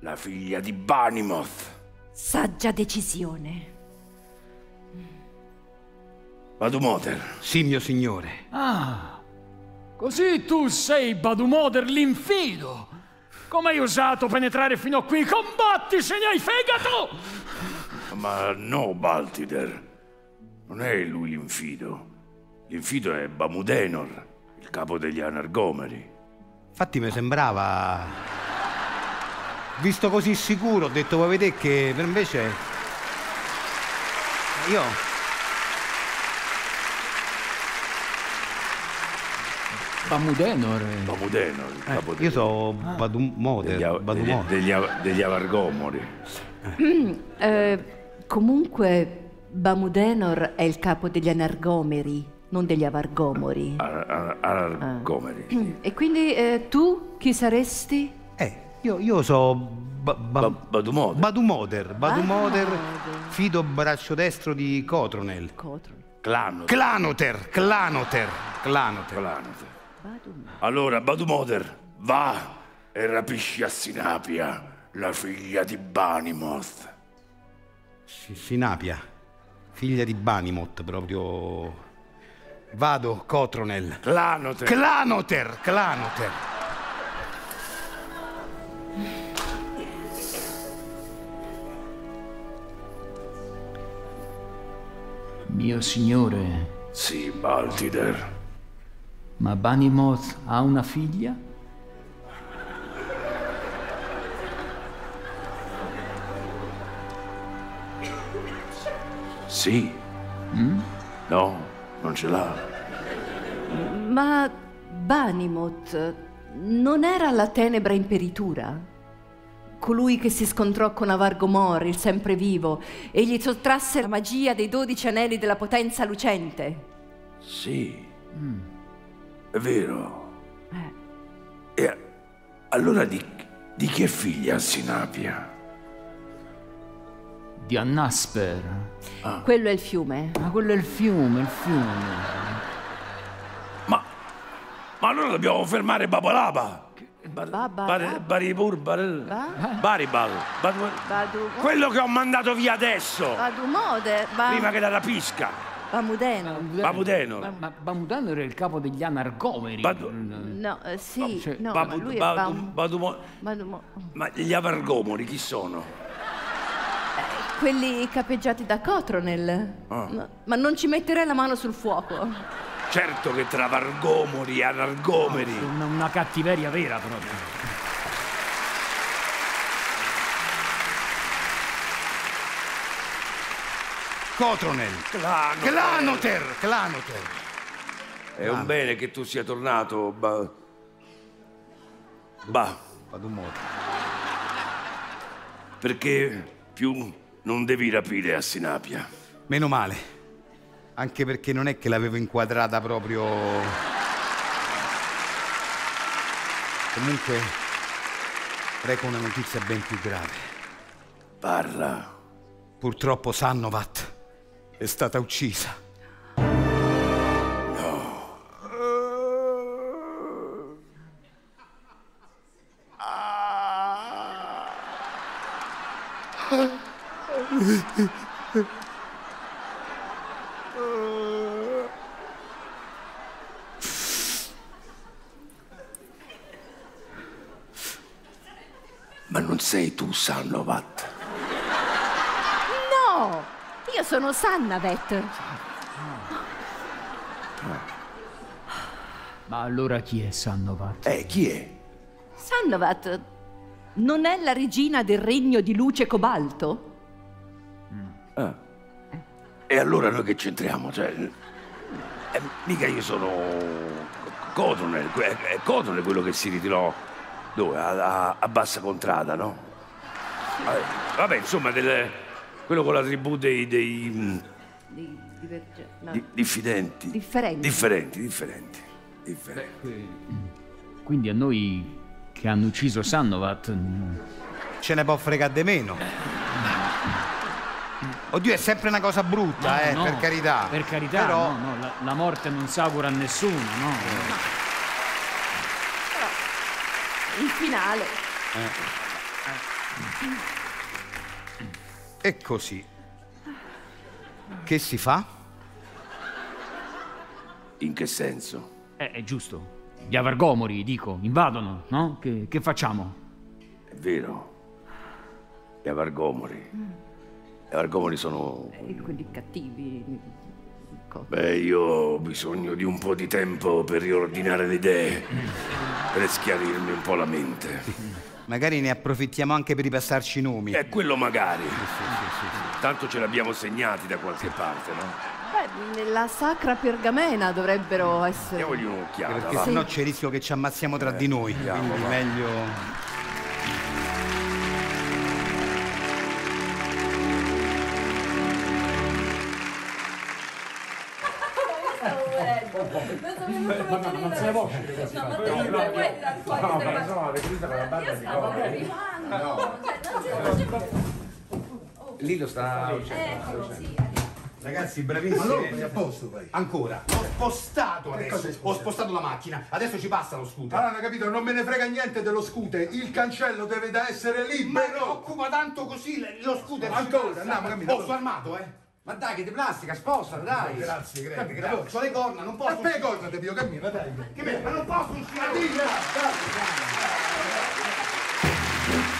Speaker 10: la figlia di Banimoth.
Speaker 3: Saggia decisione.
Speaker 10: Badumoter.
Speaker 5: Sì, mio signore.
Speaker 4: Ah, così tu sei Badumoder l'infido. Come hai osato penetrare fino a qui? Combatti se ne hai fegato!
Speaker 10: Ma no, Baltider. Non è lui l'infido. L'infido è Bamudenor, il capo degli Anargomeri.
Speaker 5: Infatti mi sembrava... Visto così sicuro, ho detto, vuoi vedere che per invece... Io...
Speaker 4: Bamudenor.
Speaker 10: Bamudenor, il capo
Speaker 5: Io so Badumoder.
Speaker 10: degli, degli,
Speaker 5: Badumoder.
Speaker 10: degli, a- degli Avargomori.
Speaker 3: Eh, comunque, Bamudenor è il capo degli Anargomeri, non degli Avargomori.
Speaker 10: Ar- ar- Anargomeri.
Speaker 3: E quindi eh, tu chi saresti?
Speaker 5: Eh, io, io so... Ba- ba-
Speaker 10: Ba- Badumoder.
Speaker 5: Badumoder. Badumoder,
Speaker 3: Badumoder.
Speaker 5: fido braccio destro di Cotronel.
Speaker 3: Cotron.
Speaker 10: Clano.
Speaker 5: Clanoter, Clanoter, Clanoter.
Speaker 10: Clanoter. Allora, Badumoder, va e rapisci a Sinapia, la figlia di Banimoth.
Speaker 5: Si- Sinapia, figlia di Banimoth, proprio... Vado, Cotronel.
Speaker 10: Clanoter.
Speaker 5: Clanoter, Clanoter.
Speaker 4: Mio signore,
Speaker 10: sì, Baltider.
Speaker 4: ma Banimoth ha una figlia?
Speaker 10: Sì. No, non ce l'ha.
Speaker 3: Ma Banimoth non era la tenebra imperitura? Colui che si scontrò con Avargomor, il semprevivo, e gli sottrasse la magia dei dodici anelli della potenza lucente.
Speaker 10: Sì. È vero. E allora di, di chi è figlia Sinapia?
Speaker 4: Di Annasper.
Speaker 3: Quello è il fiume.
Speaker 4: Ma quello è il fiume, il fiume.
Speaker 10: Ma, ma allora dobbiamo fermare Babalaba. Baribur, Bar-
Speaker 3: Ba-
Speaker 10: Baribal. Quello che ho mandato via adesso,
Speaker 3: Badumode, ba...
Speaker 10: prima che la rapisca.
Speaker 3: Bamudeno.
Speaker 4: Ma Bamudenor è il capo degli Anargomeri.
Speaker 10: Badu-
Speaker 3: No, eh, sì,
Speaker 4: cioè,
Speaker 3: no,
Speaker 10: Babu-
Speaker 3: ma lui è
Speaker 10: Badu-
Speaker 3: Bam...
Speaker 10: Badumo-
Speaker 3: Badumo-
Speaker 10: Ma gli Avargomori chi sono?
Speaker 3: Quelli capeggiati da Cotronel.
Speaker 10: Ah.
Speaker 3: No, ma non ci metterei la mano sul fuoco.
Speaker 10: Certo che tra Vargomori e Anargomeri.
Speaker 4: Una, una cattiveria vera proprio.
Speaker 5: Cotronel.
Speaker 10: Clanoter.
Speaker 5: Clanoter, Clanoter.
Speaker 10: È un bene che tu sia tornato, ba... Ba,
Speaker 5: Badumoder.
Speaker 10: perché più non devi rapire a Sinapia.
Speaker 5: Meno male. Anche perché non è che l'avevo inquadrata proprio... Comunque, reco una notizia ben più grave.
Speaker 10: Parla.
Speaker 5: Purtroppo Sannovat è stata uccisa.
Speaker 10: Ma non sei tu, Sannovat.
Speaker 3: No! Io sono Sannavet.
Speaker 4: Ma allora chi è Sannovat?
Speaker 10: Eh, chi è?
Speaker 3: Sannovat non è la regina del regno di luce cobalto?
Speaker 10: Ah. E allora noi che c'entriamo? Cioè, eh, mica io sono Cotonel, que- è Cotonel quello che si ritirò dove? A, a- a bassa contrada, no? Vabbè, vabbè, insomma, del- quello con la tribù dei, dei, mm,
Speaker 3: Di, diverge- no.
Speaker 10: di- diffidenti.
Speaker 3: Differenti.
Speaker 10: Differenti, differenti. differenti.
Speaker 4: Quindi a noi che hanno ucciso Sannovat. mm,
Speaker 5: Ce ne può fregare di meno. Oddio, è sempre una cosa brutta, eh,
Speaker 4: no,
Speaker 5: per carità.
Speaker 4: Per carità,
Speaker 5: Però,
Speaker 4: no, no, la, la morte non si augura a nessuno, no?
Speaker 3: Il finale.
Speaker 5: E così. Che si fa?
Speaker 10: In che senso?
Speaker 4: Eh, è giusto. Gli avargomori, dico, invadono, no? Che, che facciamo?
Speaker 10: È vero. Gli avargomori. Gli avargomori sono...
Speaker 3: E quelli cattivi.
Speaker 10: Beh, io ho bisogno di un po' di tempo per riordinare le idee, per schiarirmi un po' la mente.
Speaker 5: Magari ne approfittiamo anche per ripassarci i nomi.
Speaker 10: E quello magari. Tanto ce l'abbiamo segnati da qualche parte, no?
Speaker 3: Beh, nella sacra pergamena dovrebbero essere.
Speaker 10: Diamogli un'occhiata.
Speaker 5: Perché
Speaker 10: va.
Speaker 5: sennò c'è il rischio che ci ammazziamo tra di noi.
Speaker 10: andiamo,
Speaker 5: Quindi
Speaker 10: va.
Speaker 5: meglio.
Speaker 4: Non se ne può
Speaker 7: Lì lo sta Ragazzi, bravissimi.
Speaker 6: Allora, a posto, vai.
Speaker 7: Ancora. Ho spostato
Speaker 6: cosa
Speaker 7: adesso. Ho
Speaker 6: spostato?
Speaker 7: spostato la macchina. Adesso ci passa lo scooter.
Speaker 6: Allora, capito, non me ne frega niente dello scooter. Il cancello deve da essere
Speaker 7: Ma mi
Speaker 6: libero.
Speaker 7: occupa tanto così lo scooter.
Speaker 6: Ancora, andiamo, capito?
Speaker 7: Sono armato, eh. Ma dai, che di plastica, spostalo, dai.
Speaker 6: Grazie, grazie.
Speaker 7: Dai, C'ho le corna, non posso.
Speaker 6: Ma te cosa te pio cammina, dai.
Speaker 7: Che bello, ma non posso uscire.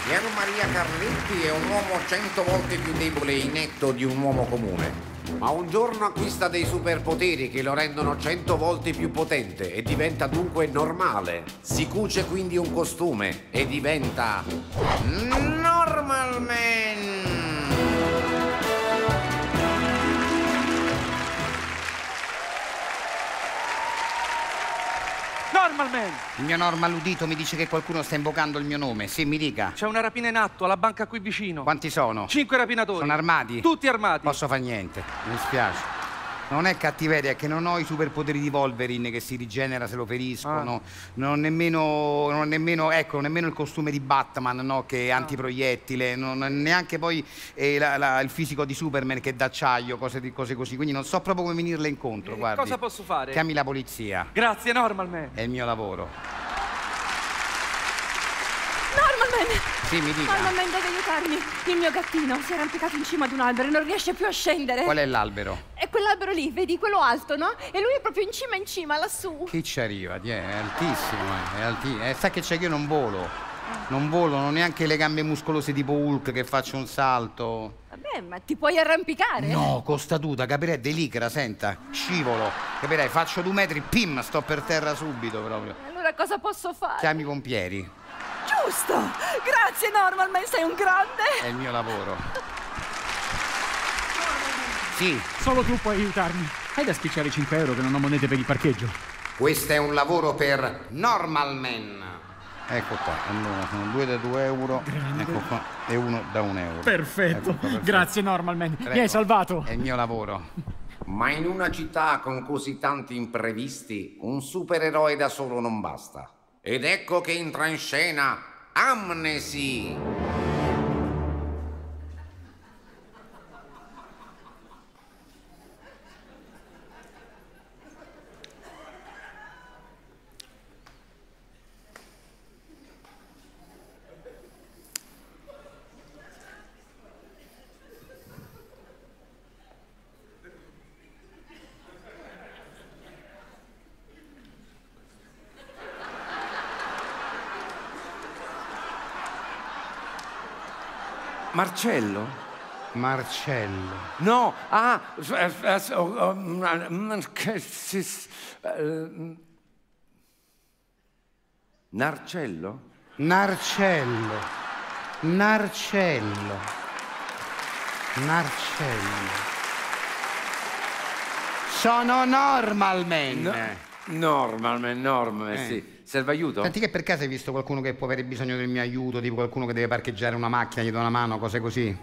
Speaker 9: Piero Maria Carletti è un uomo cento volte più debole e inetto di un uomo comune. Ma un giorno acquista dei superpoteri che lo rendono cento volte più potente e diventa dunque normale. Si cuce quindi un costume e diventa Normal
Speaker 11: Normal Man!
Speaker 5: Il mio normal udito mi dice che qualcuno sta invocando il mio nome. Sì, mi dica.
Speaker 11: C'è una rapina in atto alla banca qui vicino.
Speaker 5: Quanti sono?
Speaker 11: Cinque rapinatori.
Speaker 5: Sono armati?
Speaker 11: Tutti armati.
Speaker 5: Posso fare niente, mi spiace. Non è cattiveria, è che non ho i superpoteri di Wolverine che si rigenera se lo feriscono.
Speaker 11: Ah.
Speaker 5: Non ho nemmeno, non ho nemmeno, ecco, nemmeno il costume di Batman, no, che è
Speaker 11: Ah.
Speaker 5: antiproiettile, non neanche poi eh, la- la- il fisico di Superman che è d'acciaio, cose, di- cose così. Quindi non so proprio come venirle incontro,
Speaker 11: Eh,
Speaker 5: guardi.
Speaker 11: cosa posso fare?
Speaker 5: Chiami la polizia,
Speaker 11: Grazie, Normal Man.
Speaker 5: è il mio lavoro.
Speaker 3: Norman!
Speaker 5: Sì, mi dica.
Speaker 3: Norman, deve aiutarmi. Il mio gattino si è arrampicato in cima ad un albero e non riesce più a scendere.
Speaker 5: Qual è l'albero?
Speaker 3: È quell'albero lì, vedi, quello alto, no? E lui è proprio in cima, in cima, lassù.
Speaker 5: Chi ci arriva? È altissimo, eh, è altissimo. Eh, sa che c'è che io non volo. Non volo, non neanche le gambe muscolose tipo Hulk che faccio un salto.
Speaker 3: Vabbè, ma ti puoi arrampicare?
Speaker 5: No, costaduta, capirei, delicra, senta, scivolo. Capirei, faccio due metri, pim, sto per terra subito proprio.
Speaker 3: Allora cosa posso fare?
Speaker 5: Chiami i pompieri,
Speaker 3: Giusto! Grazie, Norman, ma sei un grande!
Speaker 5: è il mio lavoro. Sì,
Speaker 4: Solo tu puoi aiutarmi. Hai da spicciare 5 euro che non ho monete per il parcheggio.
Speaker 7: Questo è un lavoro per Normal Man.
Speaker 5: ecco qua, allora sono due da due euro, ecco qua, e uno da un euro.
Speaker 4: Perfetto.
Speaker 5: Ecco qua, perfetto.
Speaker 4: Grazie, Normalman. Mi
Speaker 5: Prego.
Speaker 4: hai salvato.
Speaker 5: È il mio lavoro.
Speaker 9: Ma in una città con così tanti imprevisti, un supereroe da solo non basta. Ed ecco che entra in scena Amnesty.
Speaker 2: Marcello?
Speaker 5: Marcello.
Speaker 2: No, ah, Narcello?
Speaker 5: Narcello. Narcello. Narcello. Sono Normalman.
Speaker 2: Normalman, Norman,
Speaker 5: Eh.
Speaker 2: sì. Serve aiuto?
Speaker 5: Senti che per caso hai visto qualcuno che può avere bisogno del mio aiuto, tipo qualcuno che deve parcheggiare una macchina, gli do una mano, cose così?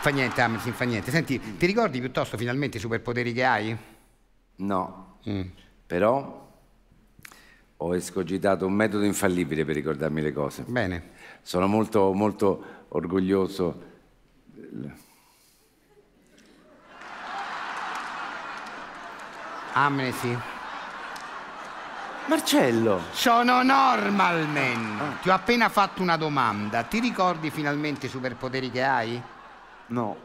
Speaker 5: Fa niente, Amelsin, fa niente. Senti, ti ricordi piuttosto finalmente i superpoteri che hai?
Speaker 2: No.
Speaker 5: Mm.
Speaker 2: Però ho escogitato un metodo infallibile per ricordarmi le cose.
Speaker 5: Bene.
Speaker 2: Sono molto, molto orgoglioso.
Speaker 5: Amnesi.
Speaker 2: Marcello!
Speaker 5: Sono Normal Man. Ti ho appena fatto una domanda. Ti ricordi finalmente i superpoteri che hai?
Speaker 2: No.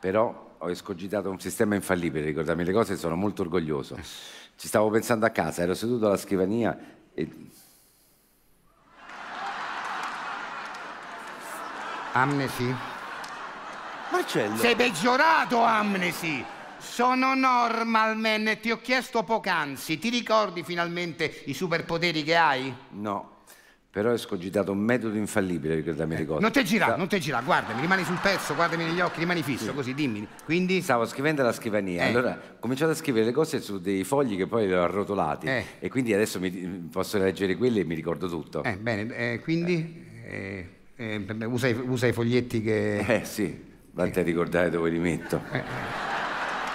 Speaker 2: Però ho escogitato un sistema infallibile, ricordarmi le cose e sono molto orgoglioso. Ci stavo pensando a casa, ero seduto alla scrivania e...
Speaker 5: Amnesi?
Speaker 2: Marcello!
Speaker 5: Sei peggiorato, Amnesi! Sono Normal Man e ti ho chiesto poc'anzi. Ti ricordi finalmente i superpoteri che hai?
Speaker 2: No. Però ho escogitato un metodo infallibile, ricordarmi le cose.
Speaker 5: Non te girà,
Speaker 2: Sta-
Speaker 5: non te girà, guardami, rimani sul pezzo, guardami negli occhi, rimani fisso, così dimmi. Quindi.
Speaker 2: Stavo scrivendo alla scrivania,
Speaker 5: Eh.
Speaker 2: allora ho cominciato a scrivere le cose su dei fogli che poi li ho arrotolati
Speaker 5: Eh.
Speaker 2: e quindi adesso mi, posso leggere quelli e mi ricordo tutto.
Speaker 5: Eh, bene, eh, quindi. eh, eh, usa, i, usa i foglietti che.
Speaker 2: Eh sì, vatti a ricordare dove li metto.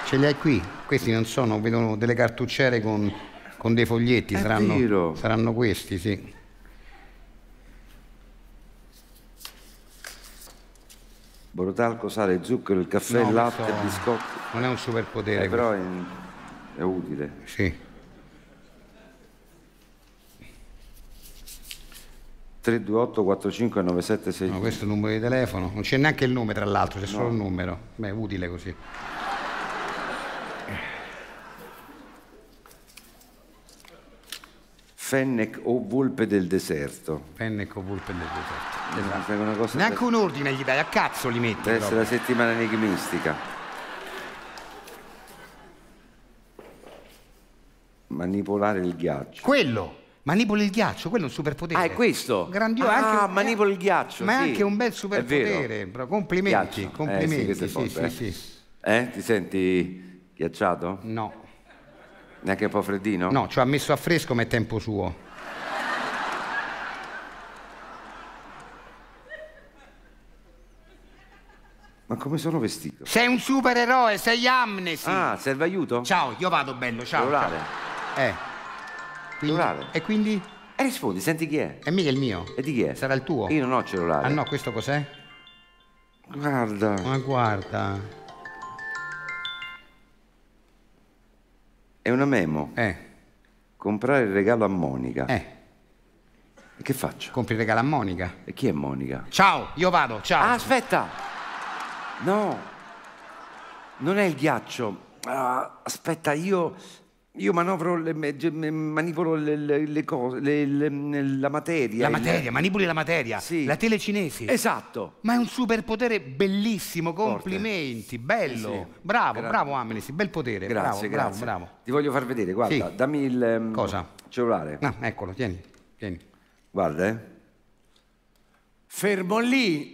Speaker 5: Ce li hai qui? Questi non sono, vedono delle cartucciere con, con dei foglietti, saranno, saranno questi, sì.
Speaker 2: Borotalco, sale, zucchero, il caffè,
Speaker 5: No,
Speaker 2: il latte,
Speaker 5: questo
Speaker 2: biscotti.
Speaker 5: Non è un superpotere.
Speaker 2: Eh, però è, è utile.
Speaker 5: Sì.
Speaker 2: 328 45 97
Speaker 5: No, questo è il numero di telefono. Non c'è neanche il nome, tra l'altro, c'è solo il numero. Beh, è utile così.
Speaker 2: Fennec o volpe del deserto.
Speaker 5: Fennec o volpe del deserto.
Speaker 2: Fai una cosa
Speaker 5: Neanche un ordine gli dai, a cazzo li metti.
Speaker 2: Deve essere
Speaker 5: proprio.
Speaker 2: la settimana enigmistica. Manipolare il ghiaccio.
Speaker 5: Quello! Manipoli il ghiaccio, quello è un superpotere.
Speaker 2: Ah, è questo?
Speaker 5: Grandioso.
Speaker 2: Ah,
Speaker 5: anche-
Speaker 2: manipoli il ghiaccio,
Speaker 5: Ma è
Speaker 2: sì.
Speaker 5: anche un bel superpotere. Complimenti,
Speaker 2: Ghiaccio.
Speaker 5: complimenti.
Speaker 2: Eh, sì,
Speaker 5: sì, sì, sì.
Speaker 2: Eh? Ti senti ghiacciato?
Speaker 5: No.
Speaker 2: Neanche un po' freddino?
Speaker 5: No, ci ha messo a fresco, ma è tempo suo.
Speaker 2: Ma come sono vestito?
Speaker 5: Sei un supereroe, sei amnesi.
Speaker 2: Ah, serve aiuto?
Speaker 5: Ciao, io vado bello, ciao.
Speaker 2: Cellulare.
Speaker 5: ciao. Eh. Quindi-
Speaker 2: Cellulare.
Speaker 5: E quindi?
Speaker 2: E rispondi, senti chi è?
Speaker 5: È mica il mio.
Speaker 2: E di chi è?
Speaker 5: Sarà il tuo?
Speaker 2: Io non ho cellulare.
Speaker 5: Ah no, questo cos'è?
Speaker 2: Guarda.
Speaker 5: Ma guarda.
Speaker 2: È una memo.
Speaker 5: Eh.
Speaker 2: Comprare il regalo a Monica.
Speaker 5: Eh.
Speaker 2: E che faccio?
Speaker 5: Compri il regalo a Monica.
Speaker 2: E chi è Monica?
Speaker 5: Ciao, io vado, ciao.
Speaker 2: Ah, aspetta! No, non è il ghiaccio. Ah, aspetta, io, io manovro, le, manipolo le, le- le cose, la materia.
Speaker 5: La
Speaker 2: il-
Speaker 5: materia, manipoli la materia.
Speaker 2: Sì.
Speaker 5: La tele cinese.
Speaker 2: Esatto.
Speaker 5: Ma è un superpotere bellissimo, complimenti, bello.
Speaker 2: Eh sì.
Speaker 5: Bravo,
Speaker 2: Gra-
Speaker 5: bravo Amnesty, bel potere.
Speaker 2: Grazie,
Speaker 5: bravo,
Speaker 2: grazie.
Speaker 5: bravo, bravo.
Speaker 2: Ti voglio far vedere, guarda,
Speaker 5: Sì.
Speaker 2: dammi il ehm,
Speaker 5: Cosa?
Speaker 2: cellulare.
Speaker 5: Ah, eccolo, tieni, tieni.
Speaker 2: Guarda, eh.
Speaker 12: Fermo lì.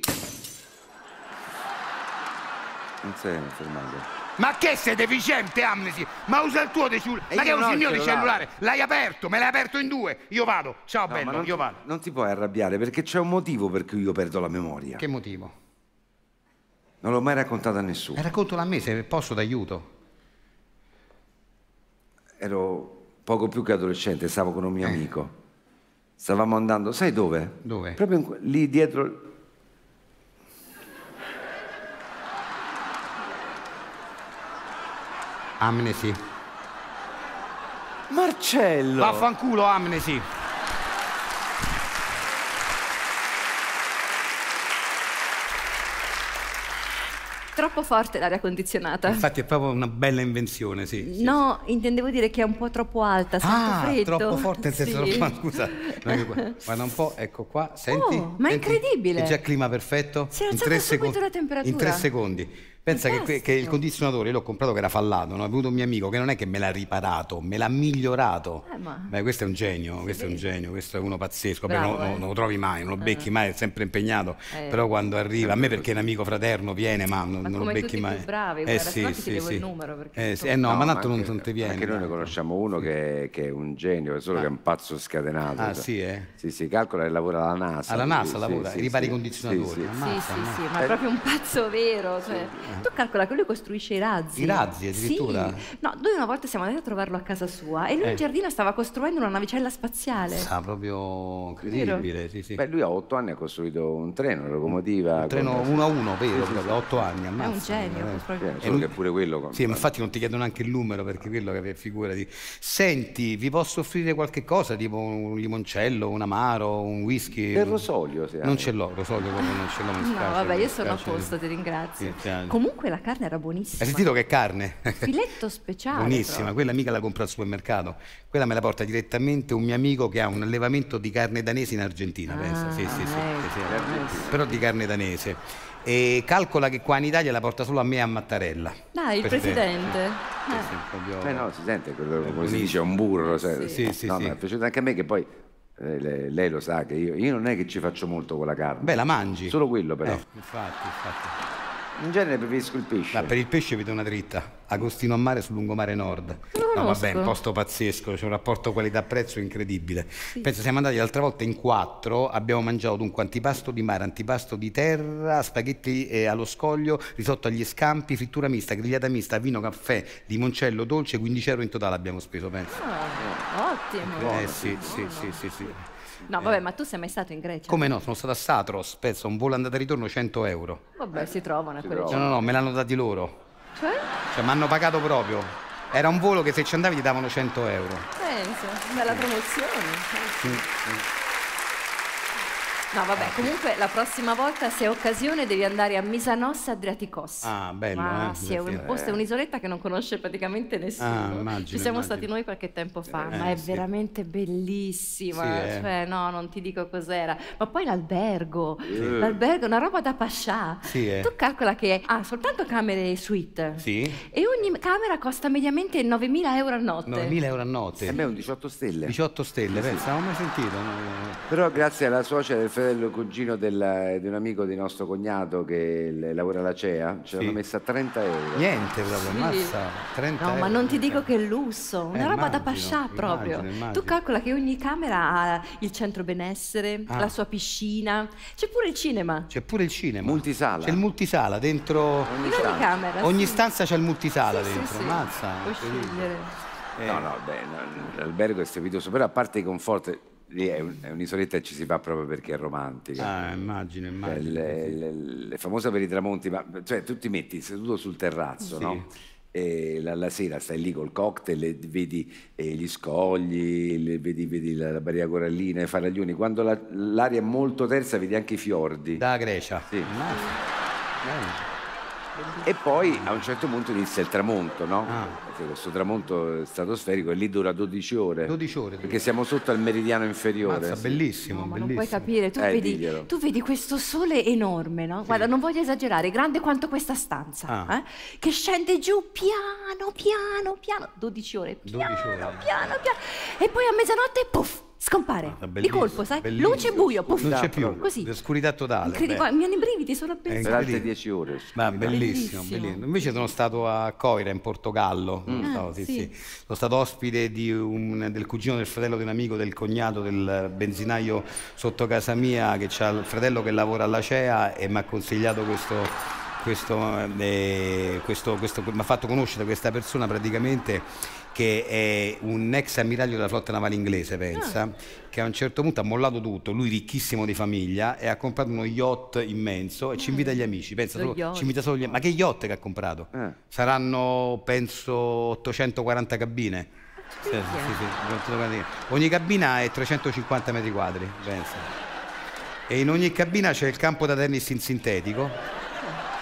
Speaker 2: Non sei fermato.
Speaker 5: Ma che sei deficiente, Amnesty? Ma usa il tuo di cellulare.
Speaker 2: E
Speaker 5: Ma che usi il mio
Speaker 2: cellulare.
Speaker 5: cellulare? L'hai aperto, me l'hai aperto in due. Io vado. Ciao,
Speaker 2: No,
Speaker 5: bello, io
Speaker 2: ti,
Speaker 5: vado.
Speaker 2: non ti puoi arrabbiare perché c'è un motivo per cui io perdo la memoria.
Speaker 5: Che motivo?
Speaker 2: Non l'ho mai raccontato a nessuno.
Speaker 5: Eh, raccontalo a me se posso d'aiuto.
Speaker 2: Ero poco più che adolescente, stavo con un mio amico. Stavamo andando, sai dove?
Speaker 5: Eh. Dove?
Speaker 2: Proprio in lì dietro.
Speaker 5: Amnesty.
Speaker 2: Marcello!
Speaker 5: Vaffanculo, Amnesty.
Speaker 3: Troppo forte l'aria condizionata.
Speaker 5: Infatti è proprio una bella invenzione, sì. sì.
Speaker 3: No, intendevo dire che è un po' troppo alta, sento
Speaker 5: Ah,
Speaker 3: freddo.
Speaker 5: troppo forte, nel senso
Speaker 3: Sì.
Speaker 5: troppo... Scusa, guarda un po', ecco qua, senti?
Speaker 3: Oh, ma è incredibile.
Speaker 5: È già clima perfetto?
Speaker 3: Si è
Speaker 5: in
Speaker 3: alzata
Speaker 5: tre secondi.
Speaker 3: la temperatura.
Speaker 5: In tre secondi. Pensa che, che il condizionatore l'ho comprato che era fallato, no? è venuto un mio amico che non è che me l'ha riparato, me l'ha migliorato.
Speaker 3: Eh, ma-
Speaker 5: Beh, questo è un genio, questo è un genio, questo è uno pazzesco.
Speaker 3: Bravo,
Speaker 5: non, non-
Speaker 3: eh.
Speaker 5: non lo trovi mai, non lo becchi mai, è sempre impegnato.
Speaker 3: Eh.
Speaker 5: Però quando arriva, a me perché è un amico fraterno viene, ma non,
Speaker 3: Ma
Speaker 5: non lo becchi mai.
Speaker 3: più bravi,
Speaker 5: eh
Speaker 3: guarda,
Speaker 5: sì, sì, sì.
Speaker 3: il numero, perché
Speaker 5: Eh, sì, eh, no, ma tanto non, non ti viene.
Speaker 2: Anche noi ne conosciamo uno che, che è un genio, solo che è un pazzo scatenato.
Speaker 5: Ah, sì, eh?
Speaker 2: Sì, sì, calcola che lavora alla NASA.
Speaker 5: Alla NASA
Speaker 2: sì,
Speaker 5: lavora,
Speaker 2: sì,
Speaker 5: ripara i
Speaker 2: sì,
Speaker 5: condizionatori.
Speaker 2: sì, sì.
Speaker 3: Sì, sì, sì, ma è proprio un pazzo vero. Tu calcola che lui costruisce i razzi.
Speaker 5: I razzi, addirittura?
Speaker 3: Sì. No, noi una volta siamo andati a trovarlo a casa sua e lui
Speaker 5: Eh.
Speaker 3: in giardino stava costruendo una navicella spaziale.
Speaker 5: Sa proprio incredibile, sì, sì.
Speaker 2: Beh, lui a otto anni ha costruito un treno, una locomotiva.
Speaker 5: Un treno
Speaker 2: con-
Speaker 5: uno a uno, vero,
Speaker 2: Sì, sì,
Speaker 5: a otto anni,
Speaker 3: È un
Speaker 5: ammazza.
Speaker 3: genio.
Speaker 5: Eh.
Speaker 3: proprio.
Speaker 2: sì, solo che pure quello. con-
Speaker 5: Sì, ma infatti non ti chiedono neanche il numero perché quello che figurati. Senti, vi posso offrire qualche cosa, tipo un limoncello, un amaro, un whisky?
Speaker 2: Del rosolio, se
Speaker 5: Non ce l'ho, rosolio proprio non ce l'ho, mi
Speaker 3: No,
Speaker 5: spiace,
Speaker 3: vabbè, io sono a posto, ti ringrazio.
Speaker 5: Sì, chiaro.
Speaker 3: Comunque la carne era
Speaker 5: Hai
Speaker 3: buonissima.
Speaker 5: sentito che carne?
Speaker 3: Filetto speciale.
Speaker 5: Buonissima,
Speaker 3: proprio.
Speaker 5: quella mica la compra al supermercato, quella me la porta direttamente un mio amico che ha un allevamento di carne danese in Argentina, pensa. Sì, sì, sì, sì, sì, però di carne danese. E calcola che qua in Italia la porta solo a me e a Mattarella.
Speaker 3: Dai, il
Speaker 5: Per te.
Speaker 3: presidente.
Speaker 5: Sì, sì, proprio-
Speaker 2: Eh no, si sente quello, come si dice, un burro. sai.
Speaker 5: Sì, sì,
Speaker 2: no,
Speaker 5: sì.
Speaker 2: ma è piaciuto anche a me che poi eh, lei, lei lo sa che io, io non è che ci faccio molto con la carne.
Speaker 5: Beh, la mangi.
Speaker 2: Solo quello però.
Speaker 5: Eh, infatti, infatti.
Speaker 2: In genere preferisco il pesce.
Speaker 5: Ma per il pesce vi do una dritta. Agostino a mare sul lungomare nord. No, vabbè, un posto pazzesco, c'è un rapporto qualità-prezzo incredibile. Penso siamo andati l'altra volta in quattro, abbiamo mangiato dunque antipasto di mare, antipasto di terra, spaghetti eh, allo scoglio, risotto agli scampi, frittura mista, grigliata mista, vino, caffè, limoncello dolce, 15 euro in totale abbiamo speso, penso.
Speaker 3: Ah, ottimo.
Speaker 5: Eh sì, sì, sì, sì, sì.
Speaker 3: No, vabbè, ma tu sei mai stato in Grecia?
Speaker 5: Come no, sono stato a Satros, penso, un volo andata e ritorno 100 euro.
Speaker 3: Vabbè, si trovano a quelle
Speaker 5: No, no, no, me l'hanno dati loro.
Speaker 3: Cioè?
Speaker 5: Cioè, mi hanno pagato proprio. Era un volo che se ci andavi ti davano 100 euro.
Speaker 3: Penso, bella promozione. No, vabbè, comunque la prossima volta, se hai occasione, devi andare a Misanossa Adriaticos.
Speaker 5: Ah, bello,
Speaker 3: Ma
Speaker 5: eh,
Speaker 3: sì, è un posto, è un'isoletta che non conosce praticamente nessuno.
Speaker 5: Ah, immagino,
Speaker 3: Ci siamo
Speaker 5: immagino.
Speaker 3: stati noi qualche tempo fa,
Speaker 5: Eh,
Speaker 3: ma è
Speaker 5: sì.
Speaker 3: veramente bellissima.
Speaker 5: Sì, eh.
Speaker 3: Cioè, no, non ti dico cos'era. Ma poi l'albergo,
Speaker 5: Eh.
Speaker 3: l'albergo è una roba da pascià.
Speaker 5: Sì, eh.
Speaker 3: Tu calcola che ha soltanto camere suite.
Speaker 5: Sì?
Speaker 3: E ogni camera costa mediamente 9.000 euro a notte.
Speaker 5: 9.000 euro a notte.
Speaker 2: A me è un 18 stelle.
Speaker 5: 18 stelle, pensa, non ho mai sentito. no?
Speaker 2: Però grazie alla suocera del fratello cugino della- di un amico di nostro cognato che l- lavora alla CEA, ce l'hanno
Speaker 5: Sì.
Speaker 2: messa a 30 euro.
Speaker 5: Niente proprio, ammazza. 30
Speaker 3: No, ma
Speaker 5: euro.
Speaker 3: non ti dico che lusso, una
Speaker 5: Eh,
Speaker 3: roba da
Speaker 5: immagino,
Speaker 3: pascià proprio.
Speaker 5: immagino, immagino.
Speaker 3: Tu calcola che ogni camera ha il centro benessere,
Speaker 5: Ah.
Speaker 3: la sua piscina, c'è pure il cinema.
Speaker 5: C'è pure il cinema.
Speaker 2: Multisala.
Speaker 5: C'è il multisala dentro.
Speaker 3: In ogni camera.
Speaker 5: Ogni
Speaker 3: sì.
Speaker 5: stanza c'è il multisala
Speaker 3: Sì, sì,
Speaker 5: dentro.
Speaker 3: sì.
Speaker 5: Ammazza.
Speaker 3: Puoi
Speaker 5: incredibile.
Speaker 3: scegliere.
Speaker 5: Eh.
Speaker 2: No, no, beh, no, l'albergo è strepitoso, però a parte i conforti, lì è, un- è un'isoletta che ci si fa proprio perché è romantica.
Speaker 5: Ah, immagino,
Speaker 2: È,
Speaker 5: immagino.
Speaker 2: è- è- è famosa per i tramonti, ma cioè tu ti metti seduto sul terrazzo,
Speaker 5: Sì.
Speaker 2: no? E la, la sera stai lì col cocktail e vedi eh, gli scogli, le- vedi, vedi la, la barriera corallina, i faraglioni. Quando la- l'aria è molto tersa vedi anche i fiordi.
Speaker 5: Da Grecia.
Speaker 2: Sì. E poi a un certo punto inizia il tramonto, no?
Speaker 5: Ah.
Speaker 2: Perché questo tramonto stratosferico e lì dura 12 ore.
Speaker 5: 12 ore.
Speaker 2: Perché siamo sotto al meridiano inferiore.
Speaker 5: Ammazza,
Speaker 2: sì.
Speaker 5: bellissimo,
Speaker 3: No, ma non puoi capire, tu,
Speaker 2: Eh,
Speaker 3: vedi, tu vedi questo sole enorme, no? Guarda, non voglio esagerare, grande quanto questa stanza,
Speaker 5: Ah.
Speaker 3: eh? che scende giù piano, piano, piano, 12 ore, piano,
Speaker 5: 12 ore.
Speaker 3: piano, piano, e poi a mezzanotte, puff, scompare, di colpo, sai?
Speaker 5: bellissimo.
Speaker 3: Luce e buio, puff,
Speaker 5: Non c'è più.
Speaker 3: così.
Speaker 5: Oscurità totale.
Speaker 3: Guarda, mi hanno i brividi solo a pensare.
Speaker 2: Per altre
Speaker 5: incredibile.
Speaker 2: 10 ore.
Speaker 5: Ma bellissimo,
Speaker 3: Bellissimo.
Speaker 5: bellissimo. Invece sono stato a Coira in Portogallo. Sono,
Speaker 3: Ah,
Speaker 5: stato, sì,
Speaker 3: sì.
Speaker 5: sì. Sono stato ospite di un- del cugino del fratello di un amico del cognato del benzinaio sotto casa mia che ha il fratello che lavora alla CEA e mi ha consigliato questo. Questo, eh, questo, questo- mi ha fatto conoscere questa persona praticamente che è un ex ammiraglio della flotta navale inglese, pensa, che a un certo punto ha mollato tutto, lui ricchissimo di famiglia, e ha comprato uno yacht immenso e ci invita gli amici, pensa
Speaker 3: Lo
Speaker 5: solo, ci invita solo gli Ma che yacht che ha comprato?
Speaker 2: Eh.
Speaker 5: Saranno, penso, 840 cabine. Sì, sì, sì, sì, 840. Ogni cabina è 350 metri quadri, pensa. E in ogni cabina c'è il campo da tennis in sintetico,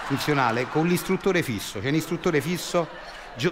Speaker 5: funzionale, con l'istruttore fisso. C'è un istruttore fisso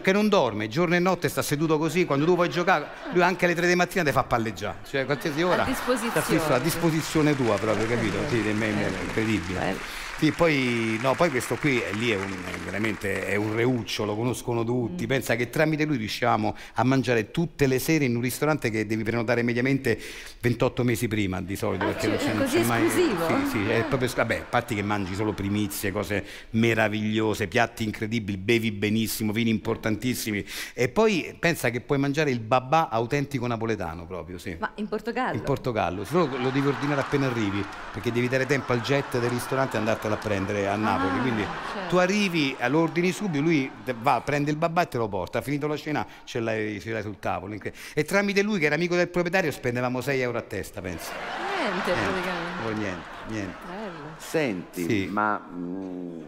Speaker 5: che non dorme, giorno e notte sta seduto così, quando tu vuoi giocare, lui anche alle 3 di mattina ti fa palleggiare. Cioè, qualsiasi ora
Speaker 3: disposizione.
Speaker 5: sta fisso a disposizione tua proprio, capito? Sì, è, incredibile. Sì, poi, no, poi questo qui è, lì è, un, è veramente è un reuccio, lo conoscono tutti. Pensa che tramite lui riusciamo a mangiare tutte le sere in un ristorante che devi prenotare mediamente 28 mesi prima di solito.
Speaker 3: Ah,
Speaker 5: perché
Speaker 3: cioè,
Speaker 5: non c'è,
Speaker 3: è
Speaker 5: non
Speaker 3: così
Speaker 5: c'è mai.
Speaker 3: esclusivo?
Speaker 5: Sì, sì, è proprio, vabbè, a parte che mangi solo primizie, cose meravigliose, piatti incredibili, bevi benissimo, vini importantissimi. E poi pensa che puoi mangiare il babà autentico napoletano proprio, sì.
Speaker 3: Ma in Portogallo?
Speaker 5: In Portogallo, solo lo devi ordinare appena arrivi, perché devi dare tempo al jet del ristorante e andartelo a prendere a Napoli.
Speaker 3: Ah,
Speaker 5: Quindi
Speaker 3: certo.
Speaker 5: tu arrivi, eh, lo ordini subito, lui va, prende il babà e te lo porta. Ha finito la cena, ce l'hai, ce l'hai sul tavolo. E tramite lui, che era amico del proprietario, spendevamo 6 euro a testa, penso.
Speaker 3: Niente,
Speaker 5: Niente,
Speaker 3: praticamente.
Speaker 5: poi niente, niente.
Speaker 3: Bello.
Speaker 2: Senti,
Speaker 5: Sì.
Speaker 2: ma mm,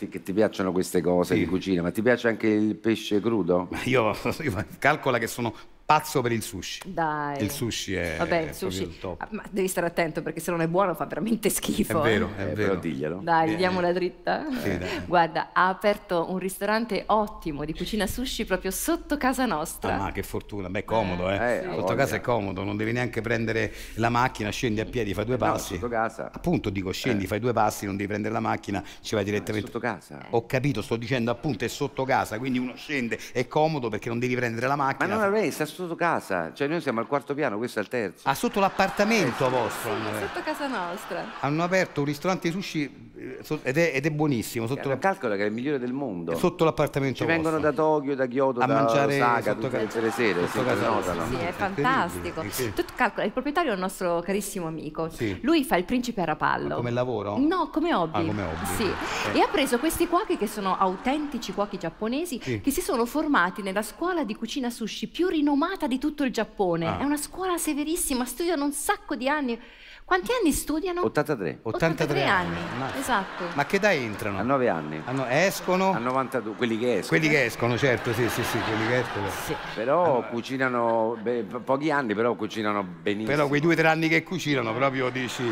Speaker 2: ti, che ti piacciono queste cose
Speaker 5: Sì.
Speaker 2: di cucina, ma ti piace anche il pesce crudo?
Speaker 5: Io, io calcola che sono pazzo per il sushi.
Speaker 3: Dai.
Speaker 5: Il sushi è,
Speaker 3: Vabbè,
Speaker 5: è
Speaker 3: il sushi.
Speaker 5: il top.
Speaker 3: Ah, Ma devi stare attento perché se non è buono fa veramente
Speaker 5: È
Speaker 3: schifo.
Speaker 5: vero,
Speaker 3: eh.
Speaker 5: è
Speaker 2: Eh,
Speaker 5: vero.
Speaker 2: diglielo.
Speaker 3: Dai, gli
Speaker 5: Eh,
Speaker 3: diamo la dritta.
Speaker 5: Sì, dai.
Speaker 3: Guarda, ha aperto un ristorante ottimo di cucina sushi proprio sotto casa nostra.
Speaker 5: Ah, ma che fortuna, beh, comodo, eh.
Speaker 2: Eh,
Speaker 5: Sotto
Speaker 2: voglia.
Speaker 5: casa è comodo, non devi neanche prendere la macchina, scendi a piedi, fai due
Speaker 2: No,
Speaker 5: passi.
Speaker 2: sotto casa.
Speaker 5: Appunto dico, scendi, fai due passi, non devi prendere la macchina, ci vai direttamente.
Speaker 2: Sotto casa.
Speaker 5: Ho capito, sto dicendo appunto è sotto casa, quindi uno scende, è comodo perché non devi prendere la
Speaker 2: Ma
Speaker 5: macchina.
Speaker 2: non lei sta sotto casa, cioè noi siamo al quarto piano, questo è il terzo.
Speaker 5: Ah, sotto l'appartamento vostro. hanno
Speaker 3: Sì,
Speaker 5: aperto.
Speaker 3: sotto casa nostra.
Speaker 5: Hanno aperto un ristorante di sushi eh, ed è, ed è buonissimo, sotto,
Speaker 2: Cioè,
Speaker 5: la-
Speaker 2: calcola che è il migliore del mondo.
Speaker 5: sotto l'appartamento
Speaker 2: Ci vengono
Speaker 5: vostro.
Speaker 2: da Tokyo, da Kyoto,
Speaker 5: A
Speaker 2: da
Speaker 5: mangiare
Speaker 2: Osaka
Speaker 5: sotto
Speaker 2: tutte,
Speaker 5: ca-
Speaker 2: le sere,
Speaker 5: sotto
Speaker 2: sì,
Speaker 5: casa
Speaker 2: prenotano.
Speaker 3: Sì, è fantastico.
Speaker 5: Sì.
Speaker 3: Tu calcola, il proprietario è un nostro carissimo amico.
Speaker 5: Sì.
Speaker 3: Lui fa il principe a rapallo.
Speaker 5: Ma come lavoro?
Speaker 3: No, come hobby.
Speaker 5: Ah, come hobby.
Speaker 3: Sì.
Speaker 5: Eh.
Speaker 3: E ha preso questi cuochi che sono autentici cuochi giapponesi
Speaker 5: Sì.
Speaker 3: che si sono formati nella scuola di cucina sushi più rinomata di tutto il Giappone.
Speaker 5: Ah.
Speaker 3: È una scuola severissima, studiano un sacco di anni. Quanti anni studiano?
Speaker 2: 83,
Speaker 5: 83
Speaker 3: anni.
Speaker 5: Ma-
Speaker 3: Esatto.
Speaker 5: Ma che età entrano?
Speaker 2: a 9 anni,
Speaker 5: Hanno- escono?
Speaker 2: a 92, quelli che escono.
Speaker 5: Quelli che escono, certo, sì, sì, sì, quelli che escono.
Speaker 2: Però cucinano, beh, po- pochi anni, però cucinano benissimo.
Speaker 5: Però quei due o tre anni che cucinano proprio dici...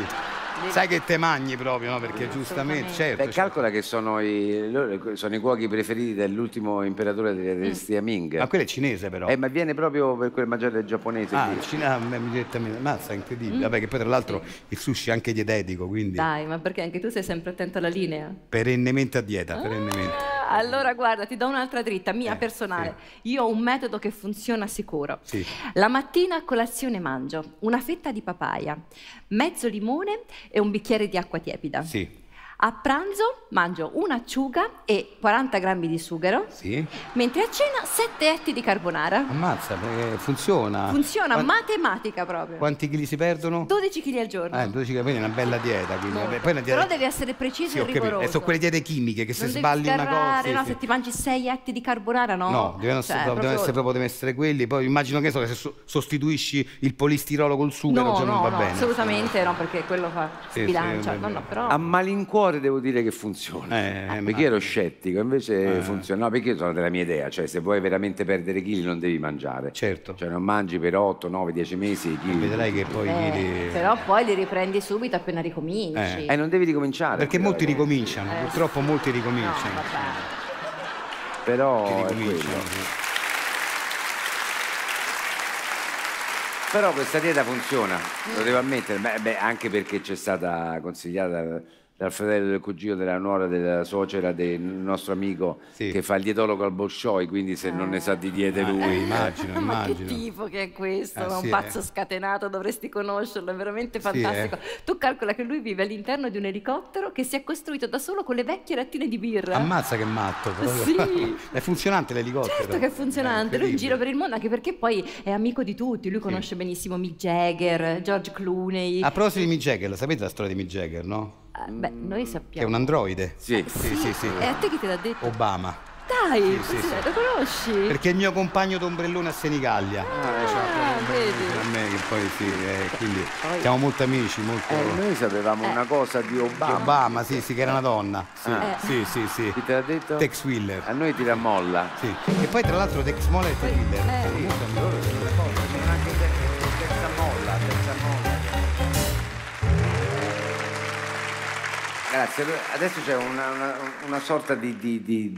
Speaker 5: Sai che te magni proprio, no? Perché giustamente, certo.
Speaker 2: Beh,
Speaker 5: certo.
Speaker 2: calcola che sono i, sono i cuochi preferiti dell'ultimo imperatore della dinastia Ming.
Speaker 5: Ma quello è cinese però.
Speaker 2: Eh, ma viene proprio per quel mangiare giapponese
Speaker 5: Ah. Cina, ah, direttamente. Mazza, incredibile. Vabbè, che poi tra l'altro il sushi è anche dietetico, quindi
Speaker 3: Dai, ma perché anche tu sei sempre attento alla linea?
Speaker 5: perennemente a dieta, perennemente.
Speaker 3: Allora guarda, ti do un'altra dritta, mia
Speaker 5: Eh,
Speaker 3: personale. Io ho un metodo che funziona sicuro.
Speaker 5: Sì.
Speaker 3: La mattina a colazione mangio una fetta di papaya, mezzo limone e un bicchiere di acqua tiepida.
Speaker 5: Sì.
Speaker 3: A pranzo mangio un'acciuga e 40 grammi di sughero,
Speaker 5: Sì.
Speaker 3: mentre a cena 7 etti di carbonara.
Speaker 5: Ammazza, perché funziona.
Speaker 3: Funziona,
Speaker 5: Quan-
Speaker 3: matematica proprio.
Speaker 5: Quanti chili si perdono?
Speaker 3: 12 kg al giorno.
Speaker 5: Eh, 12 kg, quindi è una bella dieta. Quindi, vabbè, poi una dieta...
Speaker 3: Però devi essere preciso
Speaker 5: Sì,
Speaker 3: e rigoroso.
Speaker 5: E sono quelle diete chimiche che se
Speaker 3: non devi
Speaker 5: sbagli una cosa. sì,
Speaker 3: no,
Speaker 5: sì.
Speaker 3: se ti mangi 6 etti di carbonara, no.
Speaker 5: No, devono,
Speaker 3: Cioè,
Speaker 5: essere, devono
Speaker 3: proprio-
Speaker 5: essere proprio, devono essere quelli. Poi immagino che so, se so- sostituisci il polistirolo col sughero
Speaker 3: No,
Speaker 5: già non
Speaker 3: no,
Speaker 5: va
Speaker 3: no,
Speaker 5: bene.
Speaker 3: assolutamente no, perché quello fa
Speaker 5: Sì,
Speaker 3: sbilancia.
Speaker 5: sì,
Speaker 3: no, no, però...
Speaker 2: A malincuore devo dire che funziona.
Speaker 5: Eh, eh,
Speaker 2: perché
Speaker 5: ma-
Speaker 2: ero scettico, invece
Speaker 5: Eh.
Speaker 2: funziona. No, perché io sono della mia idea, cioè se vuoi veramente perdere chili non devi mangiare.
Speaker 5: Certo.
Speaker 2: Cioè non mangi per 8, 9, 10 mesi i chili.
Speaker 5: Vedrai che poi
Speaker 3: Eh,
Speaker 5: chili-
Speaker 3: Però poi li riprendi subito appena ricominci.
Speaker 2: Eh, non devi ricominciare.
Speaker 5: Perché molti
Speaker 2: Però-
Speaker 5: ricominciano,
Speaker 3: Eh,
Speaker 5: purtroppo molti
Speaker 3: No,
Speaker 5: ricominciano.
Speaker 3: vabbè.
Speaker 2: Però. Però questa dieta funziona, lo devo ammettere, beh, beh, anche perché c'è stata consigliata dal fratello del cugino della nuora della suocera del nostro amico
Speaker 5: Sì.
Speaker 2: che fa il dietologo al Bolshoi, quindi se non ne sa di diete lui.
Speaker 5: Eh,
Speaker 2: eh.
Speaker 5: immagino,
Speaker 3: Ma che tipo che è questo?
Speaker 5: Eh,
Speaker 3: Ma un
Speaker 5: sì,
Speaker 3: pazzo
Speaker 5: eh.
Speaker 3: scatenato, dovresti conoscerlo, è veramente
Speaker 5: Sì, eh.
Speaker 3: fantastico. Tu calcola che lui vive all'interno di un elicottero che si è costruito da solo con le vecchie lattine di birra.
Speaker 5: Ammazza che matto. proprio.
Speaker 3: Sì.
Speaker 5: è funzionante l'elicottero.
Speaker 3: Certo che è funzionante, lui in
Speaker 5: incredibile.
Speaker 3: giro per il mondo anche perché poi è amico di tutti, lui conosce benissimo Mick Jagger, George Clooney.
Speaker 5: A proposito di Mick Jagger, sapete la storia di Mick Jagger, no?
Speaker 3: Eh, beh, noi
Speaker 5: Che è
Speaker 3: sappiamo.
Speaker 5: un androide.
Speaker 2: Sì.
Speaker 5: Sì, sì, sì.
Speaker 3: E a te chi te l'ha detto?
Speaker 5: Obama.
Speaker 3: Dai,
Speaker 5: sì,
Speaker 3: così,
Speaker 5: sì.
Speaker 3: lo conosci?
Speaker 5: Perché è il mio compagno d'ombrellone a Senigallia.
Speaker 3: Ah, vedi.
Speaker 5: Per me che poi sì, eh, quindi
Speaker 3: Poi-
Speaker 5: siamo molto amici, molto...
Speaker 2: Eh, noi sapevamo
Speaker 3: Eh.
Speaker 2: una cosa di Obama.
Speaker 5: Obama, sì, sì, che era una donna. Sì,
Speaker 2: Ah.
Speaker 5: sì, sì, sì.
Speaker 2: Chi te l'ha detto?
Speaker 5: Tex Willer.
Speaker 2: A noi tira molla.
Speaker 5: Sì. E poi tra l'altro Tex Moller e Tex Willer.
Speaker 3: Eh.
Speaker 5: sono molto amici.
Speaker 2: Grazie, adesso c'è una, una- una sorta di, di- di-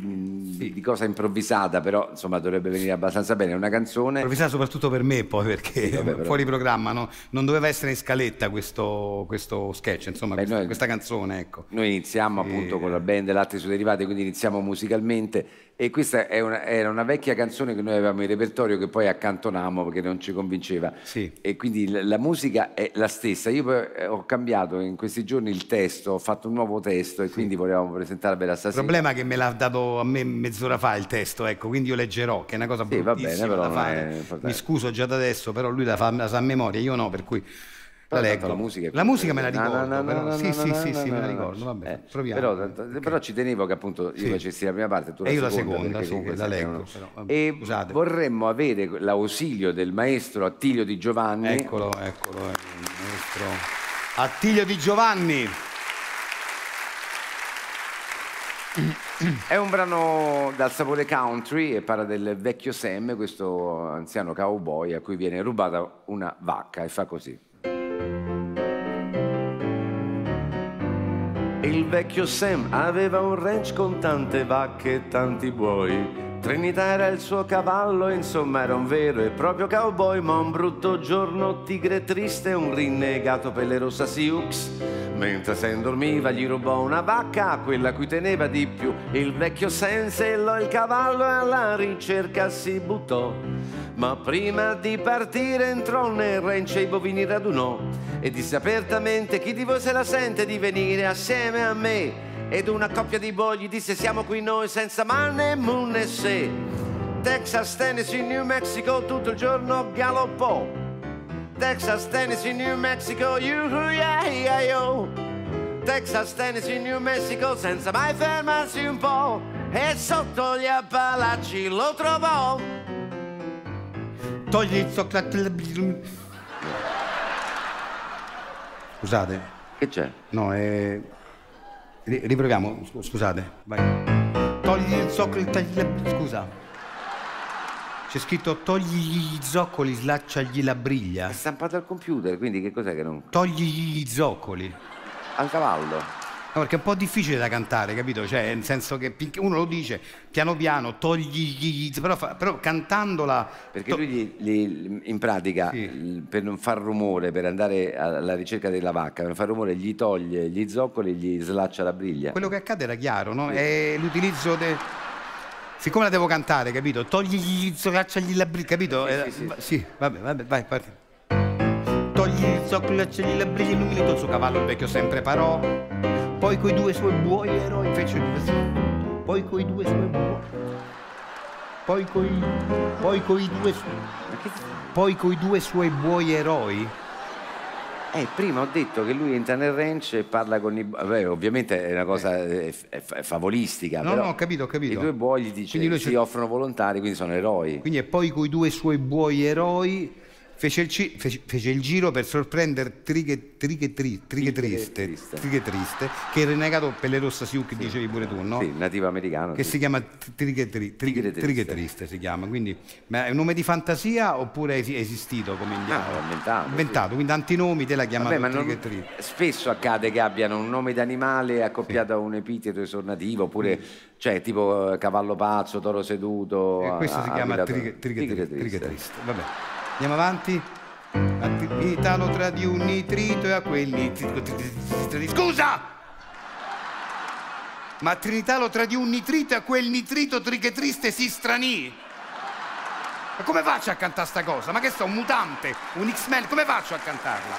Speaker 2: di- di cosa improvvisata, però insomma dovrebbe venire abbastanza bene, una canzone.
Speaker 5: Improvvisata soprattutto per me poi perché
Speaker 2: vabbè, però-
Speaker 5: fuori programma no? non doveva essere in scaletta questo, questo sketch, insomma
Speaker 2: Beh,
Speaker 5: questa,
Speaker 2: noi-
Speaker 5: questa canzone ecco.
Speaker 2: Noi iniziamo
Speaker 5: Sì.
Speaker 2: appunto con la band Latte su derivati, quindi iniziamo musicalmente E questa è una- era una vecchia canzone che noi avevamo in repertorio che poi accantonammo perché non ci convinceva. E quindi l- la musica è la stessa. Io poi eh, ho cambiato in questi giorni il testo, ho fatto un nuovo testo e quindi volevamo presentarvela
Speaker 5: Il
Speaker 2: stasera.
Speaker 5: problema è che me l'ha dato a me mezz'ora fa il testo, ecco, quindi io leggerò, che è una cosa
Speaker 2: Sì,
Speaker 5: bruttissima
Speaker 2: bene,
Speaker 5: da fare. Mi scuso già da adesso, però lui la, fa, la sa a memoria, io no, per cui la leggo.
Speaker 2: la musica
Speaker 5: La musica me la ricordo, sì, sì, sì, sì, me la ricordo, vabbè,
Speaker 2: Eh,
Speaker 5: proviamo.
Speaker 2: Però, tanto- però ci tenevo che appunto io
Speaker 5: Sì.
Speaker 2: facessi la prima parte e tu la
Speaker 5: E io la
Speaker 2: seconda.
Speaker 5: seconda,
Speaker 2: perché
Speaker 5: sì,
Speaker 2: comunque
Speaker 5: la leggo, però,
Speaker 2: E
Speaker 5: scusate.
Speaker 2: vorremmo avere l'ausilio del maestro Attilio Di Giovanni.
Speaker 5: Eccolo, eccolo, il maestro Attilio Di Giovanni.
Speaker 2: È un brano dal sapore country e parla del vecchio Sam, questo anziano cowboy a cui viene rubata una vacca e fa così. Il vecchio Sam aveva un ranch con tante vacche e tanti buoi. Trinità era il suo cavallo, insomma era un vero e proprio cowboy, ma un brutto giorno tigre triste, un rinnegato pelle rossa Sioux. Mentre Sam dormiva gli rubò una vacca, quella a cui teneva di più. Il vecchio Sam sellò il cavallo e alla ricerca si buttò. Ma prima di partire entrò nel ranch e i bovini radunò e disse apertamente chi di voi se la sente di venire assieme a me ed una coppia di boy gli disse siamo qui noi senza mane, moon e se Texas, Tennessee, New Mexico tutto il giorno galoppò Texas, Tennessee, New Mexico, yuhu, yeah, yeah, yo Texas, Tennessee, New Mexico senza mai fermarsi un po' e sotto gli Appalachi lo trovò
Speaker 5: Togli il zoccolato. Scusate.
Speaker 2: Che c'è?
Speaker 5: No, è... ri- Riproviamo, scu- scusate. Vai. Togli il zoccolo. Scusa. C'è scritto togli gli zoccoli, slacciagli la briglia.
Speaker 2: È stampato al computer, quindi che cos'è che non...
Speaker 5: Togli gli zoccoli.
Speaker 2: Al cavallo.
Speaker 5: No, perché è un po' difficile da cantare, capito? Cioè, nel senso che uno lo dice piano piano, togli gli però, fa- però cantandola.
Speaker 2: Perché lui gli- gli- in pratica, l- per non far rumore, per andare alla ricerca della vacca, per non far rumore, gli toglie gli zoccoli e gli slaccia la briglia.
Speaker 5: Quello che accade era chiaro, no? È l'utilizzo de... Siccome la devo cantare, capito? Togli gli zoccoli la briglia, capito?
Speaker 2: Sì,
Speaker 5: Eh,
Speaker 2: sì, sì.
Speaker 5: sì, vabbè, vabbè, vai, parti. Togli il zoccoli la briglia, illuminato il suo cavallo, il vecchio sempre parò. Poi coi due suoi buoi eroi fece il Poi coi due suoi buoi. Poi coi. Poi coi due suoi. Poi coi due suoi buoi eroi.
Speaker 2: Eh, prima ho detto che lui entra nel ranch e parla con i... Vabbè, ovviamente è una cosa eh, favolistica,
Speaker 5: No, no, ho capito, ho capito.
Speaker 2: I due buoi gli dice, si offrono volontari, quindi sono eroi.
Speaker 5: Quindi e poi coi due suoi buoi eroi fece il, ci- fece- fece il giro per sorprendere Trighe, Trighe, Tri- Trighe Triste, Trighe Triste, che è il renegato Pelle Rossa Siu che dicevi pure tu, no?
Speaker 2: Sì, nativo americano.
Speaker 5: Che
Speaker 2: sì.
Speaker 5: si chiama Trighe, Tri- Trighe- Trighe Triste. si chiama, quindi ma è un nome di fantasia oppure è esi- esistito come indiano?
Speaker 2: Ah, inventato,
Speaker 5: Inventato, quindi antinomi te la chiamano
Speaker 2: Vabbè, ma non-
Speaker 5: Trighe Triste.
Speaker 2: spesso accade che abbiano un nome d'animale accoppiato a un epiteto esornativo, oppure cioè, tipo eh, cavallo pazzo, toro seduto.
Speaker 5: E questo si
Speaker 2: ah,
Speaker 5: chiama Trighe, Trighe, Triste. Trighe
Speaker 2: triste.
Speaker 5: Triste. Vabbè. Andiamo avanti. A Trinità lo tradì un nitrito e a quel nitrito. Scusa! Ma a Trinità lo tradì un nitrito e a quel nitrito Trighe Triste si stranì. Ma come faccio a cantare sta cosa? Ma che sto un mutante, un X-Men, come faccio a cantarla?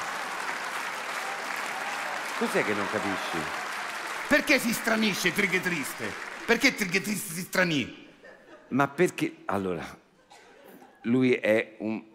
Speaker 2: Cos'è che non capisci?
Speaker 5: Perché si stranisce Trighe Triste? Perché Trighe Triste si stranì?
Speaker 2: Ma perché? Allora, lui è un,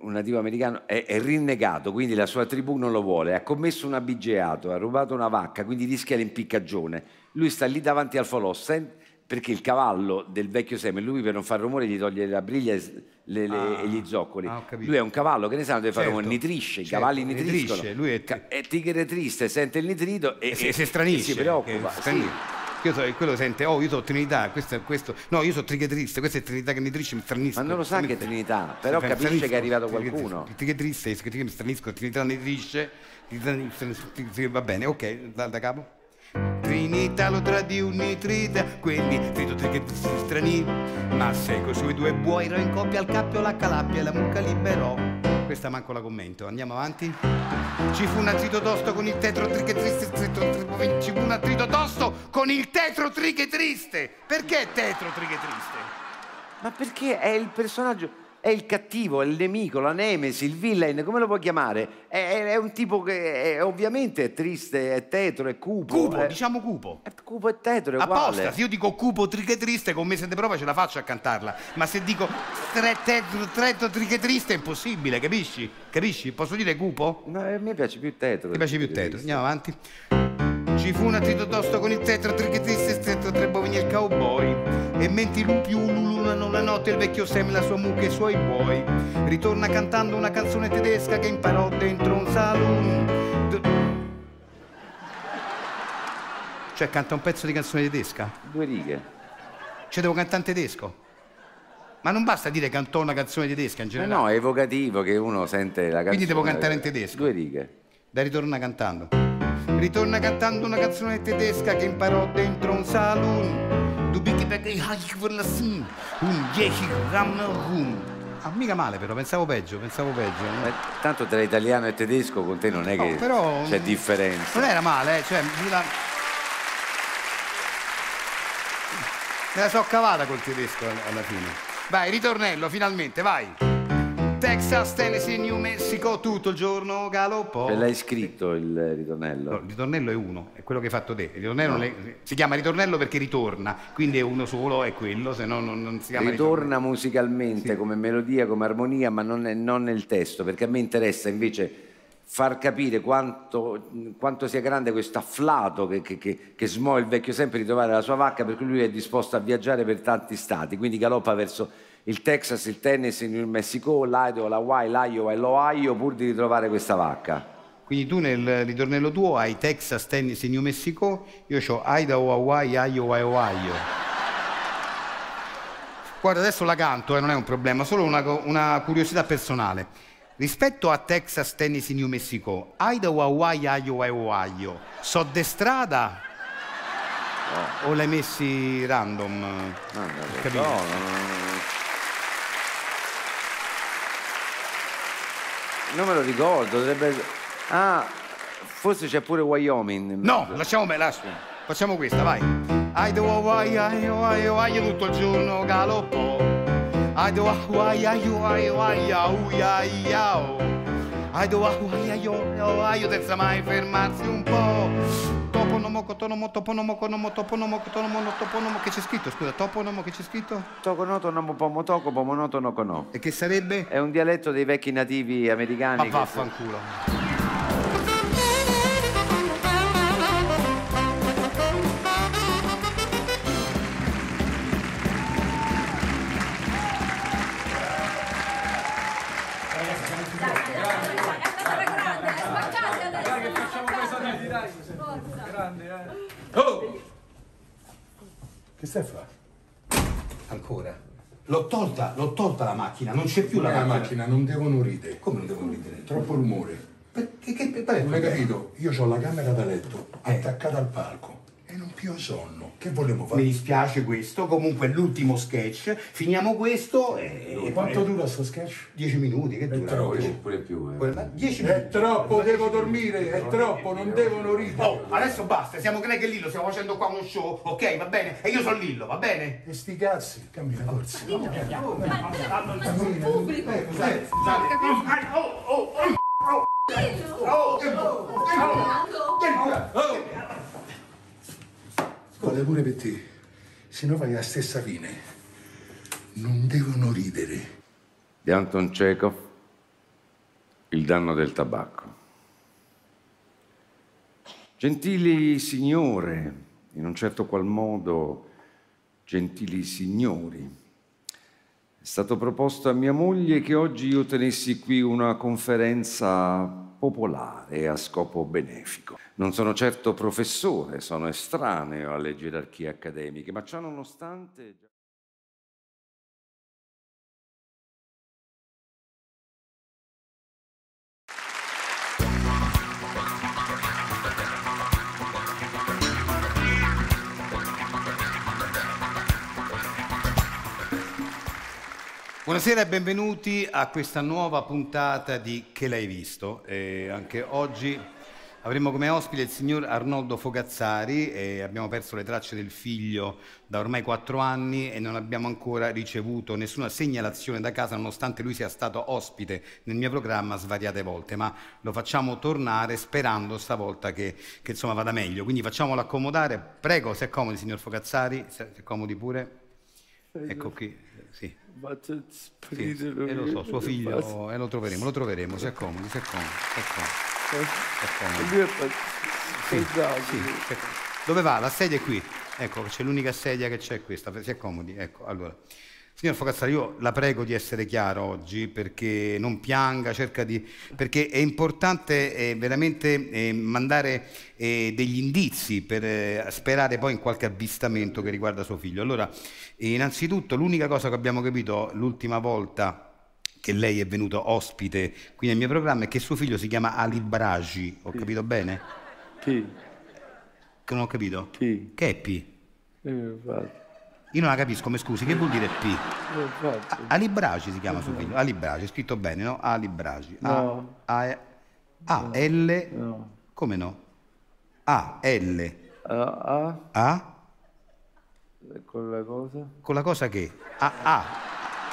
Speaker 2: un nativo americano, è, è rinnegato, quindi la sua tribù non lo vuole, ha commesso un abigeato, ha rubato una vacca, quindi rischia l'impiccagione. Lui sta lì davanti al falò, sen- perché il cavallo del vecchio Seme, lui per non far rumore gli toglie la briglia e, le- le-
Speaker 5: Ah,
Speaker 2: e gli zoccoli.
Speaker 5: ah, ho capito.
Speaker 2: lui è un cavallo, che ne sa, non deve fare
Speaker 5: Certo,
Speaker 2: rumore, nitrisce, i
Speaker 5: certo,
Speaker 2: cavalli nitriscono.
Speaker 5: nitrisce, lui è-
Speaker 2: Ca- è tigre triste, sente il nitrito e,
Speaker 5: E si,
Speaker 2: e-
Speaker 5: si stranisce.
Speaker 2: e si preoccupa. sì.
Speaker 5: Io so, quello sente, oh, io sono Trinità, questo è questo. No, io sono Trighe Triste, questa è Trinità che mi trisce, mi stranisco.
Speaker 2: Ma non lo sa che è Trinità, però capisce che è arrivato qualcuno.
Speaker 5: Trighe Triste, che mi stranisco, Trinità mi trisce, va bene, ok, da, da capo. Trinità lo tradì un nitrita, quelli trito trighe strani, ma se coi suoi due buoi ero in coppia al cappio la calappia e la mucca liberò. Questa manco la commento. Andiamo avanti. Ci fu un attrito tosto con il tetro triche triste. Ci fu un attrito tosto con il tetro triche triste. Perché tetro triche triste?
Speaker 2: Ma perché è il personaggio, è il cattivo, è il nemico, la nemesi, il villain, come lo puoi chiamare? È, è- un tipo che è- ovviamente è triste, è tetro, è cupo.
Speaker 5: Cupo,
Speaker 2: è,
Speaker 5: diciamo cupo.
Speaker 2: è cupo e tetro, è uguale.
Speaker 5: Apposta, se io dico cupo triche triste con mese di prova ce la faccio a cantarla. Ma se dico tre tetro, tetro triche triste è impossibile, capisci? Capisci? Posso dire cupo?
Speaker 2: No, a me piace più tetro.
Speaker 5: Mi piace più tetro. Andiamo avanti. Ci fu un attrito tosto con il tetro, triche triste, stretto, tre bovini e il cowboy. E mentre i lupi ululano la notte, il vecchio Sam, la sua mucca e i suoi buoi. Ritorna cantando una canzone tedesca che imparò dentro un saloon. D- Cioè, canta un pezzo di canzone tedesca?
Speaker 2: Due righe.
Speaker 5: Cioè, devo cantare in tedesco? Ma non basta dire cantò una canzone tedesca in
Speaker 2: Ma
Speaker 5: generale.
Speaker 2: no, è evocativo che uno sente la canzone.
Speaker 5: Quindi devo cantare in tedesco.
Speaker 2: Due righe.
Speaker 5: Da ritorna cantando. Ritorna cantando una canzone tedesca che imparò dentro un saloon. Du ich verlassen. Un gramma rum. Ah, mica male però, pensavo peggio, pensavo peggio. no?
Speaker 2: Eh, tanto tra italiano e tedesco con te non è che
Speaker 5: No, però-
Speaker 2: c'è differenza.
Speaker 5: Non era male, eh, cioè, me la... Me la so cavata col tedesco alla fine. Vai, ritornello, finalmente, vai. Texas, Tennessee, New Mexico, tutto il giorno galoppò.
Speaker 2: Ce l'hai scritto il ritornello?
Speaker 5: No, il ritornello è uno, è quello che hai fatto te. Il ritornello non è- si chiama ritornello perché ritorna, quindi è uno solo, è quello, se no non, non si chiama
Speaker 2: Ritorna musicalmente come melodia, come armonia, ma non, è- non nel testo, perché a me interessa invece far capire quanto, quanto sia grande questo afflato che, che, che, che smuove il vecchio sempre di trovare la sua vacca, per cui lui è disposto a viaggiare per tanti stati, quindi galoppa verso il Texas, il Tennessee, il New Mexico, l'Idaho, l'Hawaii, l'Iowa e l'Ohio pur di ritrovare questa vacca.
Speaker 5: Quindi tu nel ritornello tuo hai Texas, Tennessee, New Mexico, io ho Idaho, Hawaii, Iowa e Ohio. Guarda, adesso la canto, eh, non è un problema, solo una, una curiosità personale. Rispetto a Texas, Tennessee, New Mexico, Idaho, Hawaii, Iowa e Ohio, so de strada o l'hai messi random?
Speaker 2: No, no, no, Non me lo ricordo, dovrebbe... Ah, forse c'è pure Wyoming. in
Speaker 5: No, lasciamo me, lascia. Facciamo questa, vai. Idaho, Hawaii, Iowa e Ohio tutto il giorno galoppo. Idaho, Hawaii, Iowa e Ohio, uia, iao. Idaho, Hawaii, Iowa e Ohio senza mai fermarsi un po'. Toponomo, toponomo, toponomo, cotonomo, no, toponomo, che c'è scritto, scusa, toponomo, che c'è scritto?
Speaker 2: Toconoto, nomo, pomotoko, pomonoto, no.
Speaker 5: E che sarebbe?
Speaker 2: È un dialetto dei vecchi nativi americani.
Speaker 5: Ma vaffanculo.
Speaker 6: Che stai a fare?
Speaker 7: Ancora. L'ho tolta, l'ho tolta la macchina, non c'è più la,
Speaker 6: La
Speaker 7: macchina.
Speaker 6: macchina non devono ridere.
Speaker 7: Come non devono ridere?
Speaker 6: Troppo rumore.
Speaker 7: Perché è il
Speaker 6: Non hai capito? Io ho la camera da letto
Speaker 7: Eh.
Speaker 6: attaccata al palco e non più sonno. Che volevo
Speaker 7: Mi
Speaker 6: fare?
Speaker 7: dispiace questo, comunque è l'ultimo sketch, finiamo questo e... e
Speaker 6: Quanto dura sto sketch?
Speaker 7: Dieci minuti, che dura?
Speaker 6: troppo.
Speaker 7: Dieci-
Speaker 2: Pure più, eh.
Speaker 7: Ma Dieci
Speaker 6: È
Speaker 7: minuti.
Speaker 6: troppo, devo dormire, è troppo, non devono ridere.
Speaker 7: Oh, adesso basta, siamo Greg e Lillo, stiamo facendo qua uno show, ok? Va bene? E io sono Lillo, va bene?
Speaker 6: E sti cazzi, cammina corsi.
Speaker 7: Pubblico! Eh, scusate, scusate. Oh, oh, oh, oh, oh, bu- che bu- oh.
Speaker 6: Guarda pure per te, se no fai la stessa fine. Non devono ridere.
Speaker 2: Di Anton Chekhov, Il danno del tabacco. Gentili signore, in un certo qual modo, gentili signori, è stato proposto a mia moglie che oggi io tenessi qui una conferenza popolare a scopo benefico. Non sono certo professore, sono estraneo alle gerarchie accademiche, ma ciò nonostante...
Speaker 5: Buonasera e benvenuti a questa nuova puntata di Che l'hai visto? E anche oggi avremo come ospite il signor Arnoldo Fogazzari e abbiamo perso le tracce del figlio da ormai quattro anni e non abbiamo ancora ricevuto nessuna segnalazione da casa nonostante lui sia stato ospite nel mio programma svariate volte, ma lo facciamo tornare sperando stavolta che, che insomma vada meglio. Quindi facciamolo accomodare. Prego, si accomodi signor Fogazzari, si accomodi pure. Ecco qui, sì. Sì, eh, lo so, suo figlio, eh, lo troveremo, lo troveremo, si accomodi, si accomodi, si accomodi.
Speaker 12: Pa-
Speaker 5: Sì, sì, si accomodi. Dove va? La sedia è qui. Ecco, c'è l'unica sedia che c'è questa, si accomodi, ecco, allora. Signor Focazzari, io la prego di essere chiaro oggi perché non pianga, cerca di... perché è importante eh, veramente eh, mandare eh, degli indizi per eh, sperare poi in qualche avvistamento che riguarda suo figlio. Allora, innanzitutto l'unica cosa che abbiamo capito l'ultima volta che lei è venuto ospite qui nel mio programma è che suo figlio si chiama Ali Bragi, ho capito bene?
Speaker 12: Chi?
Speaker 5: Che non ho capito?
Speaker 12: Chi?
Speaker 5: Che è P?
Speaker 12: Eh.
Speaker 5: Io non la capisco, mi scusi, che vuol dire P?
Speaker 12: Infatti.
Speaker 5: Ali Bragi si chiama suo figlio, Ali Bragi, è scritto bene, no? Ali Bragi. A,
Speaker 12: No.
Speaker 5: A, A, L,
Speaker 12: No.
Speaker 5: come no? A, L,
Speaker 12: Ah, ah,
Speaker 5: A,
Speaker 12: con la cosa?
Speaker 5: con la cosa che? A, A,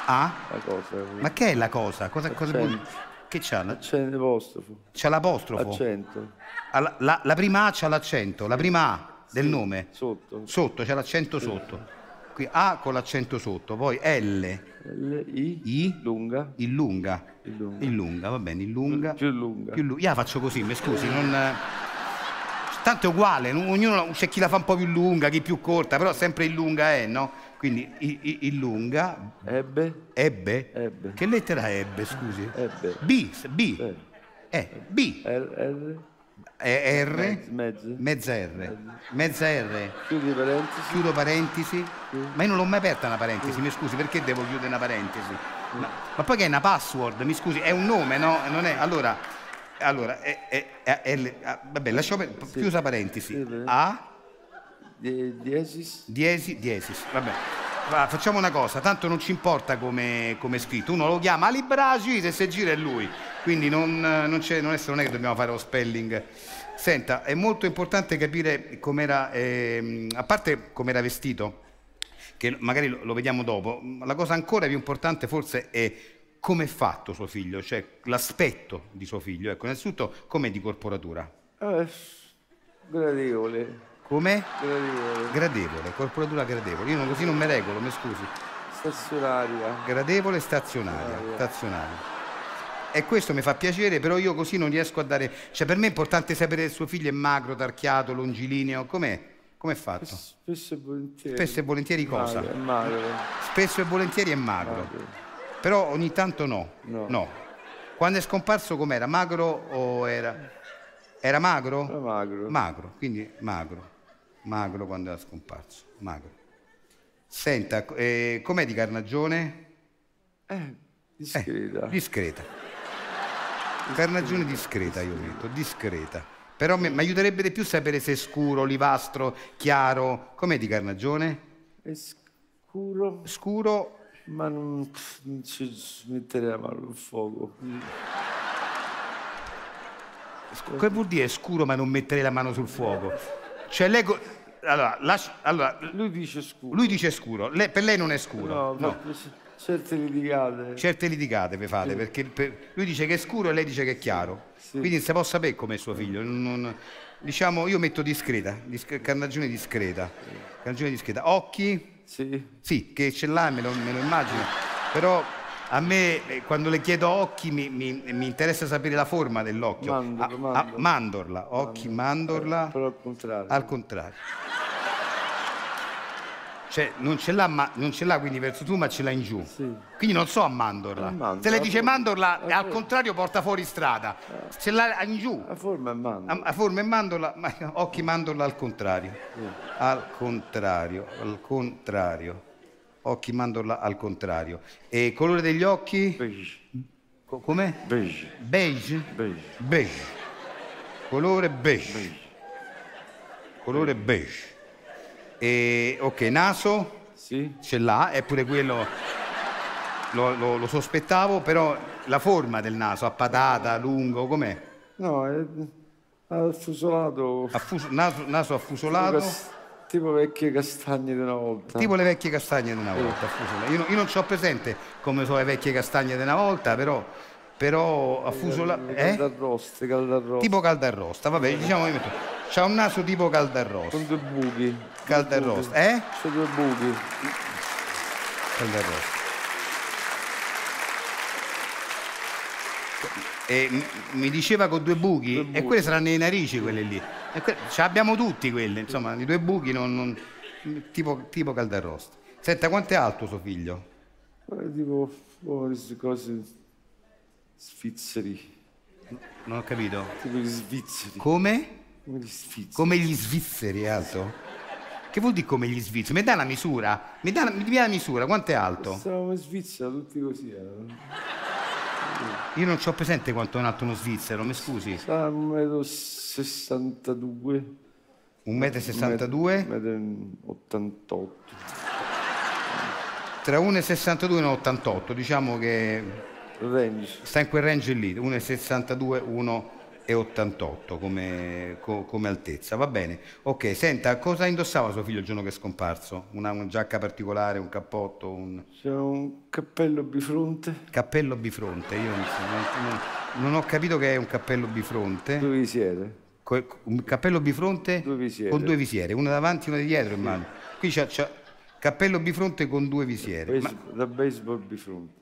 Speaker 5: A,
Speaker 12: La cosa.
Speaker 5: ma che è la cosa? Cosa, cosa vuol
Speaker 12: Accento.
Speaker 5: Che c'ha? La-
Speaker 12: Accento, apostrofo.
Speaker 5: C'ha l'apostrofo?
Speaker 12: Accento.
Speaker 5: Ah, La, la- prima A c'ha l'accento, la prima A del nome.
Speaker 12: Sotto.
Speaker 5: Sotto, c'è l'accento sotto. Qui A con l'accento sotto, poi L,
Speaker 12: L, I,
Speaker 5: I,
Speaker 12: lunga.
Speaker 5: il lunga.
Speaker 12: Il lunga.
Speaker 5: Il lunga, va bene, il lunga.
Speaker 12: Più lunga.
Speaker 5: Più lunga. Io la faccio così, mi scusi, non... Tanto è uguale, ognuno c'è chi la fa un po' più lunga, chi più corta, però sempre il lunga è, no? Quindi i- i- il lunga,
Speaker 12: Ebbe.
Speaker 5: ebbe.
Speaker 12: Ebbe.
Speaker 5: Che lettera ebbe, scusi?
Speaker 12: Ebbe.
Speaker 5: B, B.
Speaker 12: Eh.
Speaker 5: Eh, B.
Speaker 12: R, R.
Speaker 5: E- R. Mezza R. Mezza R.
Speaker 12: Chiudi parentesi.
Speaker 5: Chiudo parentesi. Ma io non l'ho mai aperta una parentesi, mi scusi, perché devo chiudere una parentesi? Ma, ma poi che è una password, mi scusi, è un nome, no? Non è. Allora, allora, è, è- è- è ah, vabbè, lasciamo per- chiusa parentesi.
Speaker 12: Sì.
Speaker 5: A,
Speaker 12: Die- diesis.
Speaker 5: diesi, diesis. Vabbè. Va, facciamo una cosa, tanto non ci importa come è scritto, uno lo chiama Ali Bragi, se si gira è lui, quindi non, non, c'è, non, è, non è che dobbiamo fare lo spelling. Senta, è molto importante capire com'era, ehm, a parte com'era vestito, che magari lo, lo vediamo dopo, ma la cosa ancora più importante forse è come è fatto suo figlio, cioè l'aspetto di suo figlio. Ecco, innanzitutto com'è di corporatura?
Speaker 12: Eh, gradevole.
Speaker 5: Com'è?
Speaker 12: Gradevole.
Speaker 5: Gradevole, corporatura gradevole. Io non- così non mi regolo, mi scusi.
Speaker 12: Stazionaria.
Speaker 5: Gradevole e stazionaria. stazionaria. E questo mi fa piacere, però io così non riesco a dare... Cioè per me è importante sapere se suo figlio è magro, tarchiato, longilineo. Com'è? Com'è fatto?
Speaker 12: Spesso e volentieri.
Speaker 5: Spesso e volentieri cosa?
Speaker 12: Magro, magro.
Speaker 5: Spesso e volentieri è magro. Però ogni tanto no.
Speaker 12: No.
Speaker 5: Quando è scomparso com'era? Magro o era... Era magro?
Speaker 12: Era magro.
Speaker 5: Magro, quindi magro. Magro quando era scomparso. Magro. Senta, eh, com'è di carnagione?
Speaker 12: Eh, discreta.
Speaker 5: Discreta. Carnagione discreta, io ho detto, discreta. Però mi aiuterebbe di più sapere se è scuro, olivastro, chiaro. Com'è di carnagione?
Speaker 12: È scuro,
Speaker 5: Scuro,
Speaker 12: ma non, non ci metterei la mano sul fuoco.
Speaker 5: che vuol dire scuro ma non mettere la mano sul fuoco? Cioè lei... co- Allora, lasci- allora,
Speaker 12: Lui dice scuro.
Speaker 5: lui dice scuro, lei- per lei non è scuro.
Speaker 12: No, c- certe litigate.
Speaker 5: Certe litigate vi fate, perché per- lui dice che è scuro e lei dice che è chiaro.
Speaker 12: Sì.
Speaker 5: Quindi si può sapere com'è suo figlio. non- non- diciamo, io metto discreta, disc- carnagione discreta. Carnagione discreta. Occhi?
Speaker 12: Sì.
Speaker 5: Sì, che ce l'ha, me lo, me lo immagino. Però a me, eh, quando le chiedo occhi, mi, mi- mi interessa sapere la forma dell'occhio.
Speaker 12: Mandorla,
Speaker 5: Ah, ah,
Speaker 12: mandorla.
Speaker 5: mandorla, occhi, mandorla.
Speaker 12: Però al contrario.
Speaker 5: Al contrario. Cioè, non ce l'ha, ma, non ce l'ha quindi verso tu, ma ce l'ha in giù.
Speaker 12: Sì.
Speaker 5: Quindi non so a mandorla.
Speaker 12: A mandorla,
Speaker 5: Se lei dice
Speaker 12: a
Speaker 5: mandorla,
Speaker 12: a
Speaker 5: al contrario porta fuori strada. Ce l'ha in giù.
Speaker 12: La forma è mando.
Speaker 5: A, a forma e mandorla, ma occhi mandorla al contrario. Al contrario, al contrario. Occhi mandorla al contrario. E colore degli occhi?
Speaker 12: Beige.
Speaker 5: Co- Com'è?
Speaker 12: Beige.
Speaker 5: Beige?
Speaker 12: Beige.
Speaker 5: Beige. Colore beige. Colore beige. E ok, naso?
Speaker 12: Sì.
Speaker 5: Ce l'ha, è pure quello. lo, lo- lo sospettavo, però la forma del naso, a patata, lungo, com'è?
Speaker 2: No, è affusolato.
Speaker 5: Affus- naso, naso affusolato,
Speaker 2: Tipo, vecchie castagne di una volta.
Speaker 5: tipo le vecchie castagne di una volta. affusolato. Io, io non ho presente come sono le vecchie castagne di una volta, però, però affusolato... Eh?
Speaker 2: Caldarroste, caldarroste.
Speaker 5: Tipo caldarrosta, vabbè, diciamo che metto. C'ha un naso tipo caldarrosta.
Speaker 2: Con due buchi.
Speaker 5: Caldarrosta, eh?
Speaker 2: C'è due buchi.
Speaker 5: Caldarrosta. E mi diceva con due buchi, e quelle saranno le narici quelle lì. E que- ce abbiamo tutti quelle, insomma, i due buchi non, non- tipo, tipo caldarrosta. Senta, quanto è alto suo figlio?
Speaker 2: Eh, tipo, oh, queste cose svizzeri.
Speaker 5: Non ho capito.
Speaker 2: Tipo gli svizzeri.
Speaker 5: Come?
Speaker 2: Come gli svizzeri.
Speaker 5: Come gli svizzeri è alto? Che vuol dire come gli svizzeri? Mi dà una misura? Mi dà, mi dia la misura, quanto è alto?
Speaker 2: Stavamo in Svizzera tutti così. Eh.
Speaker 5: Io non ho presente quanto è in alto uno svizzero, mi scusi.
Speaker 2: Sta 1,62 m.
Speaker 5: 1,62
Speaker 2: m. 88.
Speaker 5: Tra 1,62 e 1,88, diciamo che
Speaker 2: Range.
Speaker 5: sta in quel range lì, 1,62, 1,88 come, co- come altezza, va bene. Ok, senta, cosa indossava suo figlio il giorno che è scomparso? Una, una giacca particolare, un cappotto, un
Speaker 2: C'è un cappello bifronte.
Speaker 5: cappello bifronte? Io non, non- non ho capito che è un cappello bifronte.
Speaker 2: Due visiere.
Speaker 5: Co- Un cappello bifronte
Speaker 2: Due visiere.
Speaker 5: con due visiere, una davanti e una di dietro, immagino. Qui c'è, cappello bifronte con due visiere. Ma-
Speaker 2: Base- Da baseball bifronte.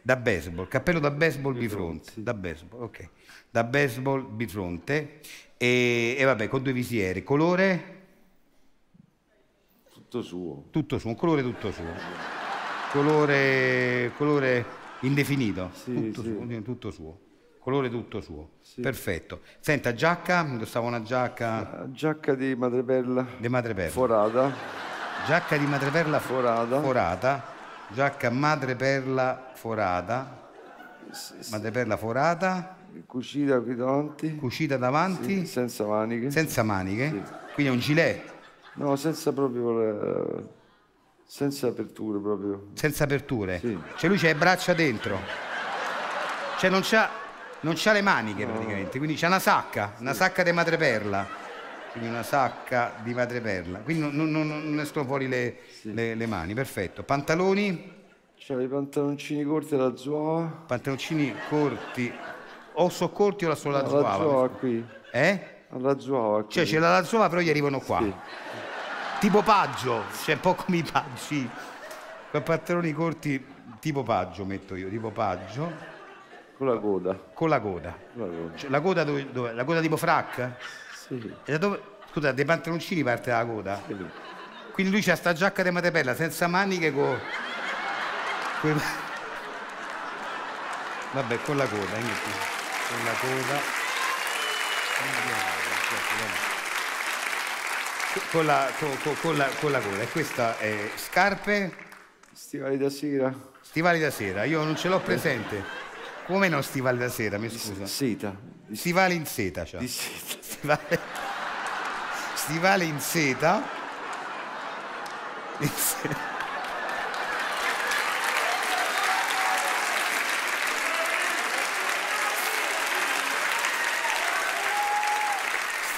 Speaker 5: Da baseball, cappello da baseball bifronte. Da baseball, ok. Da baseball bifronte. E, e vabbè, con due visiere. Colore?
Speaker 2: Tutto suo.
Speaker 5: Tutto suo, un colore tutto suo. Colore, colore indefinito.
Speaker 2: Sì,
Speaker 5: tutto,
Speaker 2: sì.
Speaker 5: Suo, tutto suo. Colore tutto suo. Perfetto. Senta, giacca? Indossava una giacca
Speaker 2: La Giacca di madreperla.
Speaker 5: di madreperla.
Speaker 2: Forata.
Speaker 5: Giacca di madreperla
Speaker 2: Forata.
Speaker 5: forata. Giacca madreperla forata. Madreperla forata.
Speaker 2: Cucita qui davanti.
Speaker 5: Cucita davanti.
Speaker 2: Sì, senza maniche.
Speaker 5: Senza maniche.
Speaker 2: Sì.
Speaker 5: Quindi è un gilet.
Speaker 2: No, senza proprio le- senza aperture proprio.
Speaker 5: Senza aperture.
Speaker 2: Sì.
Speaker 5: Cioè lui le braccia dentro. Cioè non c'ha, non c'ha le maniche praticamente. Quindi c'ha una sacca. Una sacca di madreperla. Quindi una sacca di madreperla. Quindi non, non- non- escono fuori le, le- le mani. Perfetto. Pantaloni.
Speaker 2: C'ha i pantaloncini corti alla zuava.
Speaker 5: Pantaloncini corti. O so corti o la sola zuava?
Speaker 2: zuava qui.
Speaker 5: Eh?
Speaker 2: Zuava qui.
Speaker 5: Cioè c'è la lazzuava però gli arrivano qua. Tipo paggio, cioè un po' come i paggi. Con pantaloni corti tipo paggio metto io, tipo paggio.
Speaker 2: Con la coda.
Speaker 5: Con la coda.
Speaker 2: Con la coda.
Speaker 5: Cioè, la coda dove, dove- La coda tipo frac?
Speaker 2: Sì.
Speaker 5: E da dove, scusa, dei pantaloncini parte la coda? Quindi lui c'ha sta giacca di madreperla senza maniche con... Vabbè, con la coda, eh, metti. con la coda. Con la, con- con- la- con la coda. E questa è scarpe,
Speaker 2: Stivali da sera.
Speaker 5: stivali da sera. Io non ce l'ho presente. Come no stivali da sera, mi scusa?
Speaker 2: Seta.
Speaker 5: Stivali in seta, c'ha.
Speaker 2: Di seta.
Speaker 5: Stivali, stivali in seta. In seta.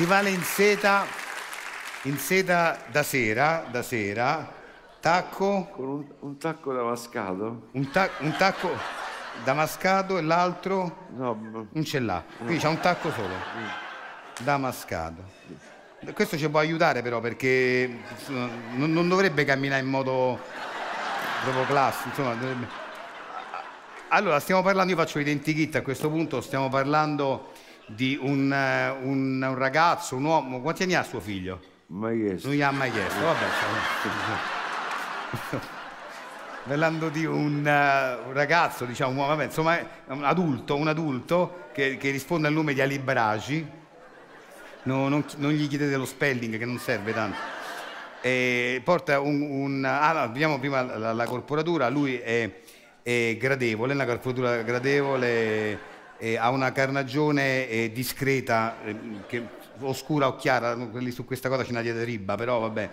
Speaker 5: Stivale in seta, in seta da sera, da sera, tacco,
Speaker 2: Con un, un tacco damascato.
Speaker 5: un, ta- un tacco damascato e l'altro
Speaker 2: No,
Speaker 5: non ce l'ha. Quindi c'ha un tacco solo. Damascato. Questo ci può aiutare però perché non, non dovrebbe camminare in modo proprio classico. Insomma, dovrebbe- Allora, stiamo parlando, io faccio identikit a questo punto, stiamo parlando di un, eh, un- un ragazzo, un uomo. Quanti anni ha suo figlio?
Speaker 2: mai chiesto.
Speaker 5: Non gli ha mai chiesto, vabbè. Parlando di un, eh, un ragazzo, diciamo, vabbè, insomma, un adulto, un adulto che, che risponde al nome di Ali Bragi. No, non, non gli chiedete lo spelling che non serve tanto. E porta un... ah, no, vediamo prima la, la corporatura, lui è, è gradevole, una corporatura gradevole, e ha una carnagione eh, discreta, eh, che, oscura o chiara, quelli su questa cosa c'è una diatriba, però vabbè.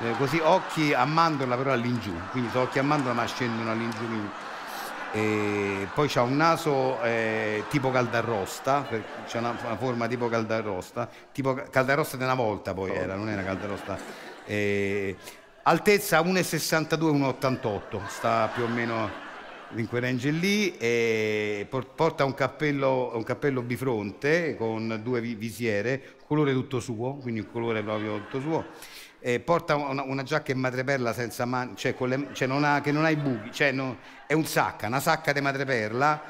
Speaker 5: Eh, così occhi a mandorla però all'ingiù, quindi sono occhi a mandorla ma scendono all'ingiù. E poi c'ha un naso eh, tipo caldarrosta, c'è una, una forma tipo caldarrosta, tipo ca- caldarrosta di una volta poi era, non era caldarrosta. E, altezza 1,62, 1,88, sta più o meno in quel lì e por- porta un cappello, un cappello bifronte con due vi- visiere, colore tutto suo, quindi un colore proprio tutto suo. E porta una, una giacca in madreperla senza mani, cioè, le- cioè non ha, che non ha i buchi, cioè no- è un sacca, una sacca di madreperla,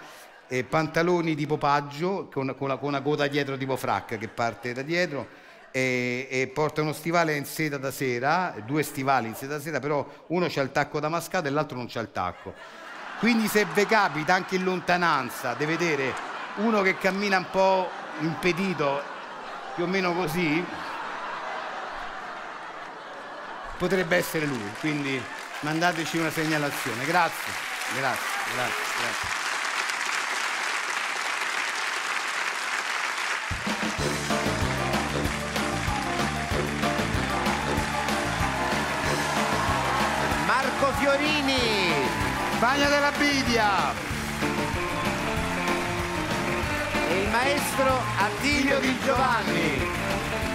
Speaker 5: e pantaloni tipo paggio con, con, la- con una coda dietro tipo frac che parte da dietro e, e porta uno stivale in seta da sera, due stivali in seta da sera, però uno c'ha il tacco damascato e l'altro non c'ha il tacco. Quindi se vi capita anche in lontananza di vedere uno che cammina un po' impedito, più o meno così, potrebbe essere lui. Quindi mandateci una segnalazione. Grazie, grazie, grazie, grazie.
Speaker 9: Marco Fiorini,
Speaker 5: Bagna della Bidia,
Speaker 9: e il maestro Attilio Di Giovanni.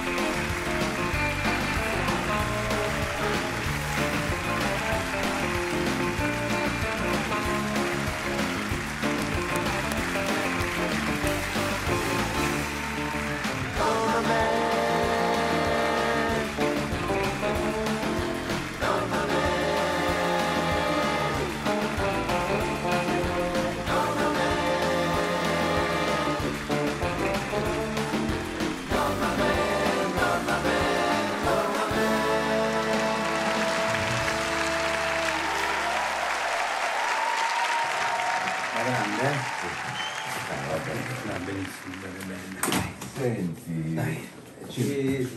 Speaker 2: Senti, dai. Ci...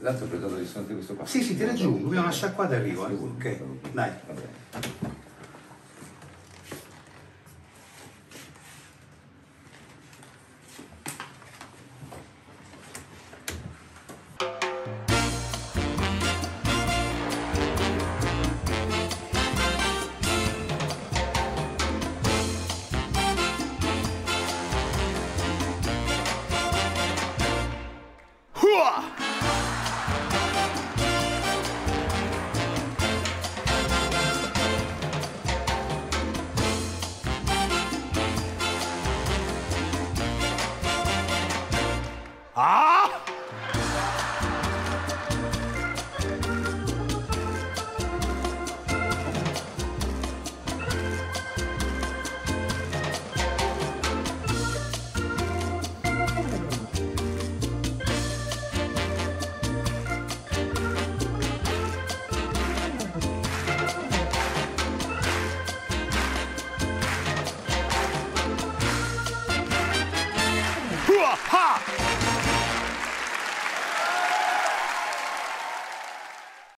Speaker 2: L'altro preso di questo qua.
Speaker 13: Sì, sì, ti raggiungo, abbiamo una sciacquata arrivo, eh. Ok, dai.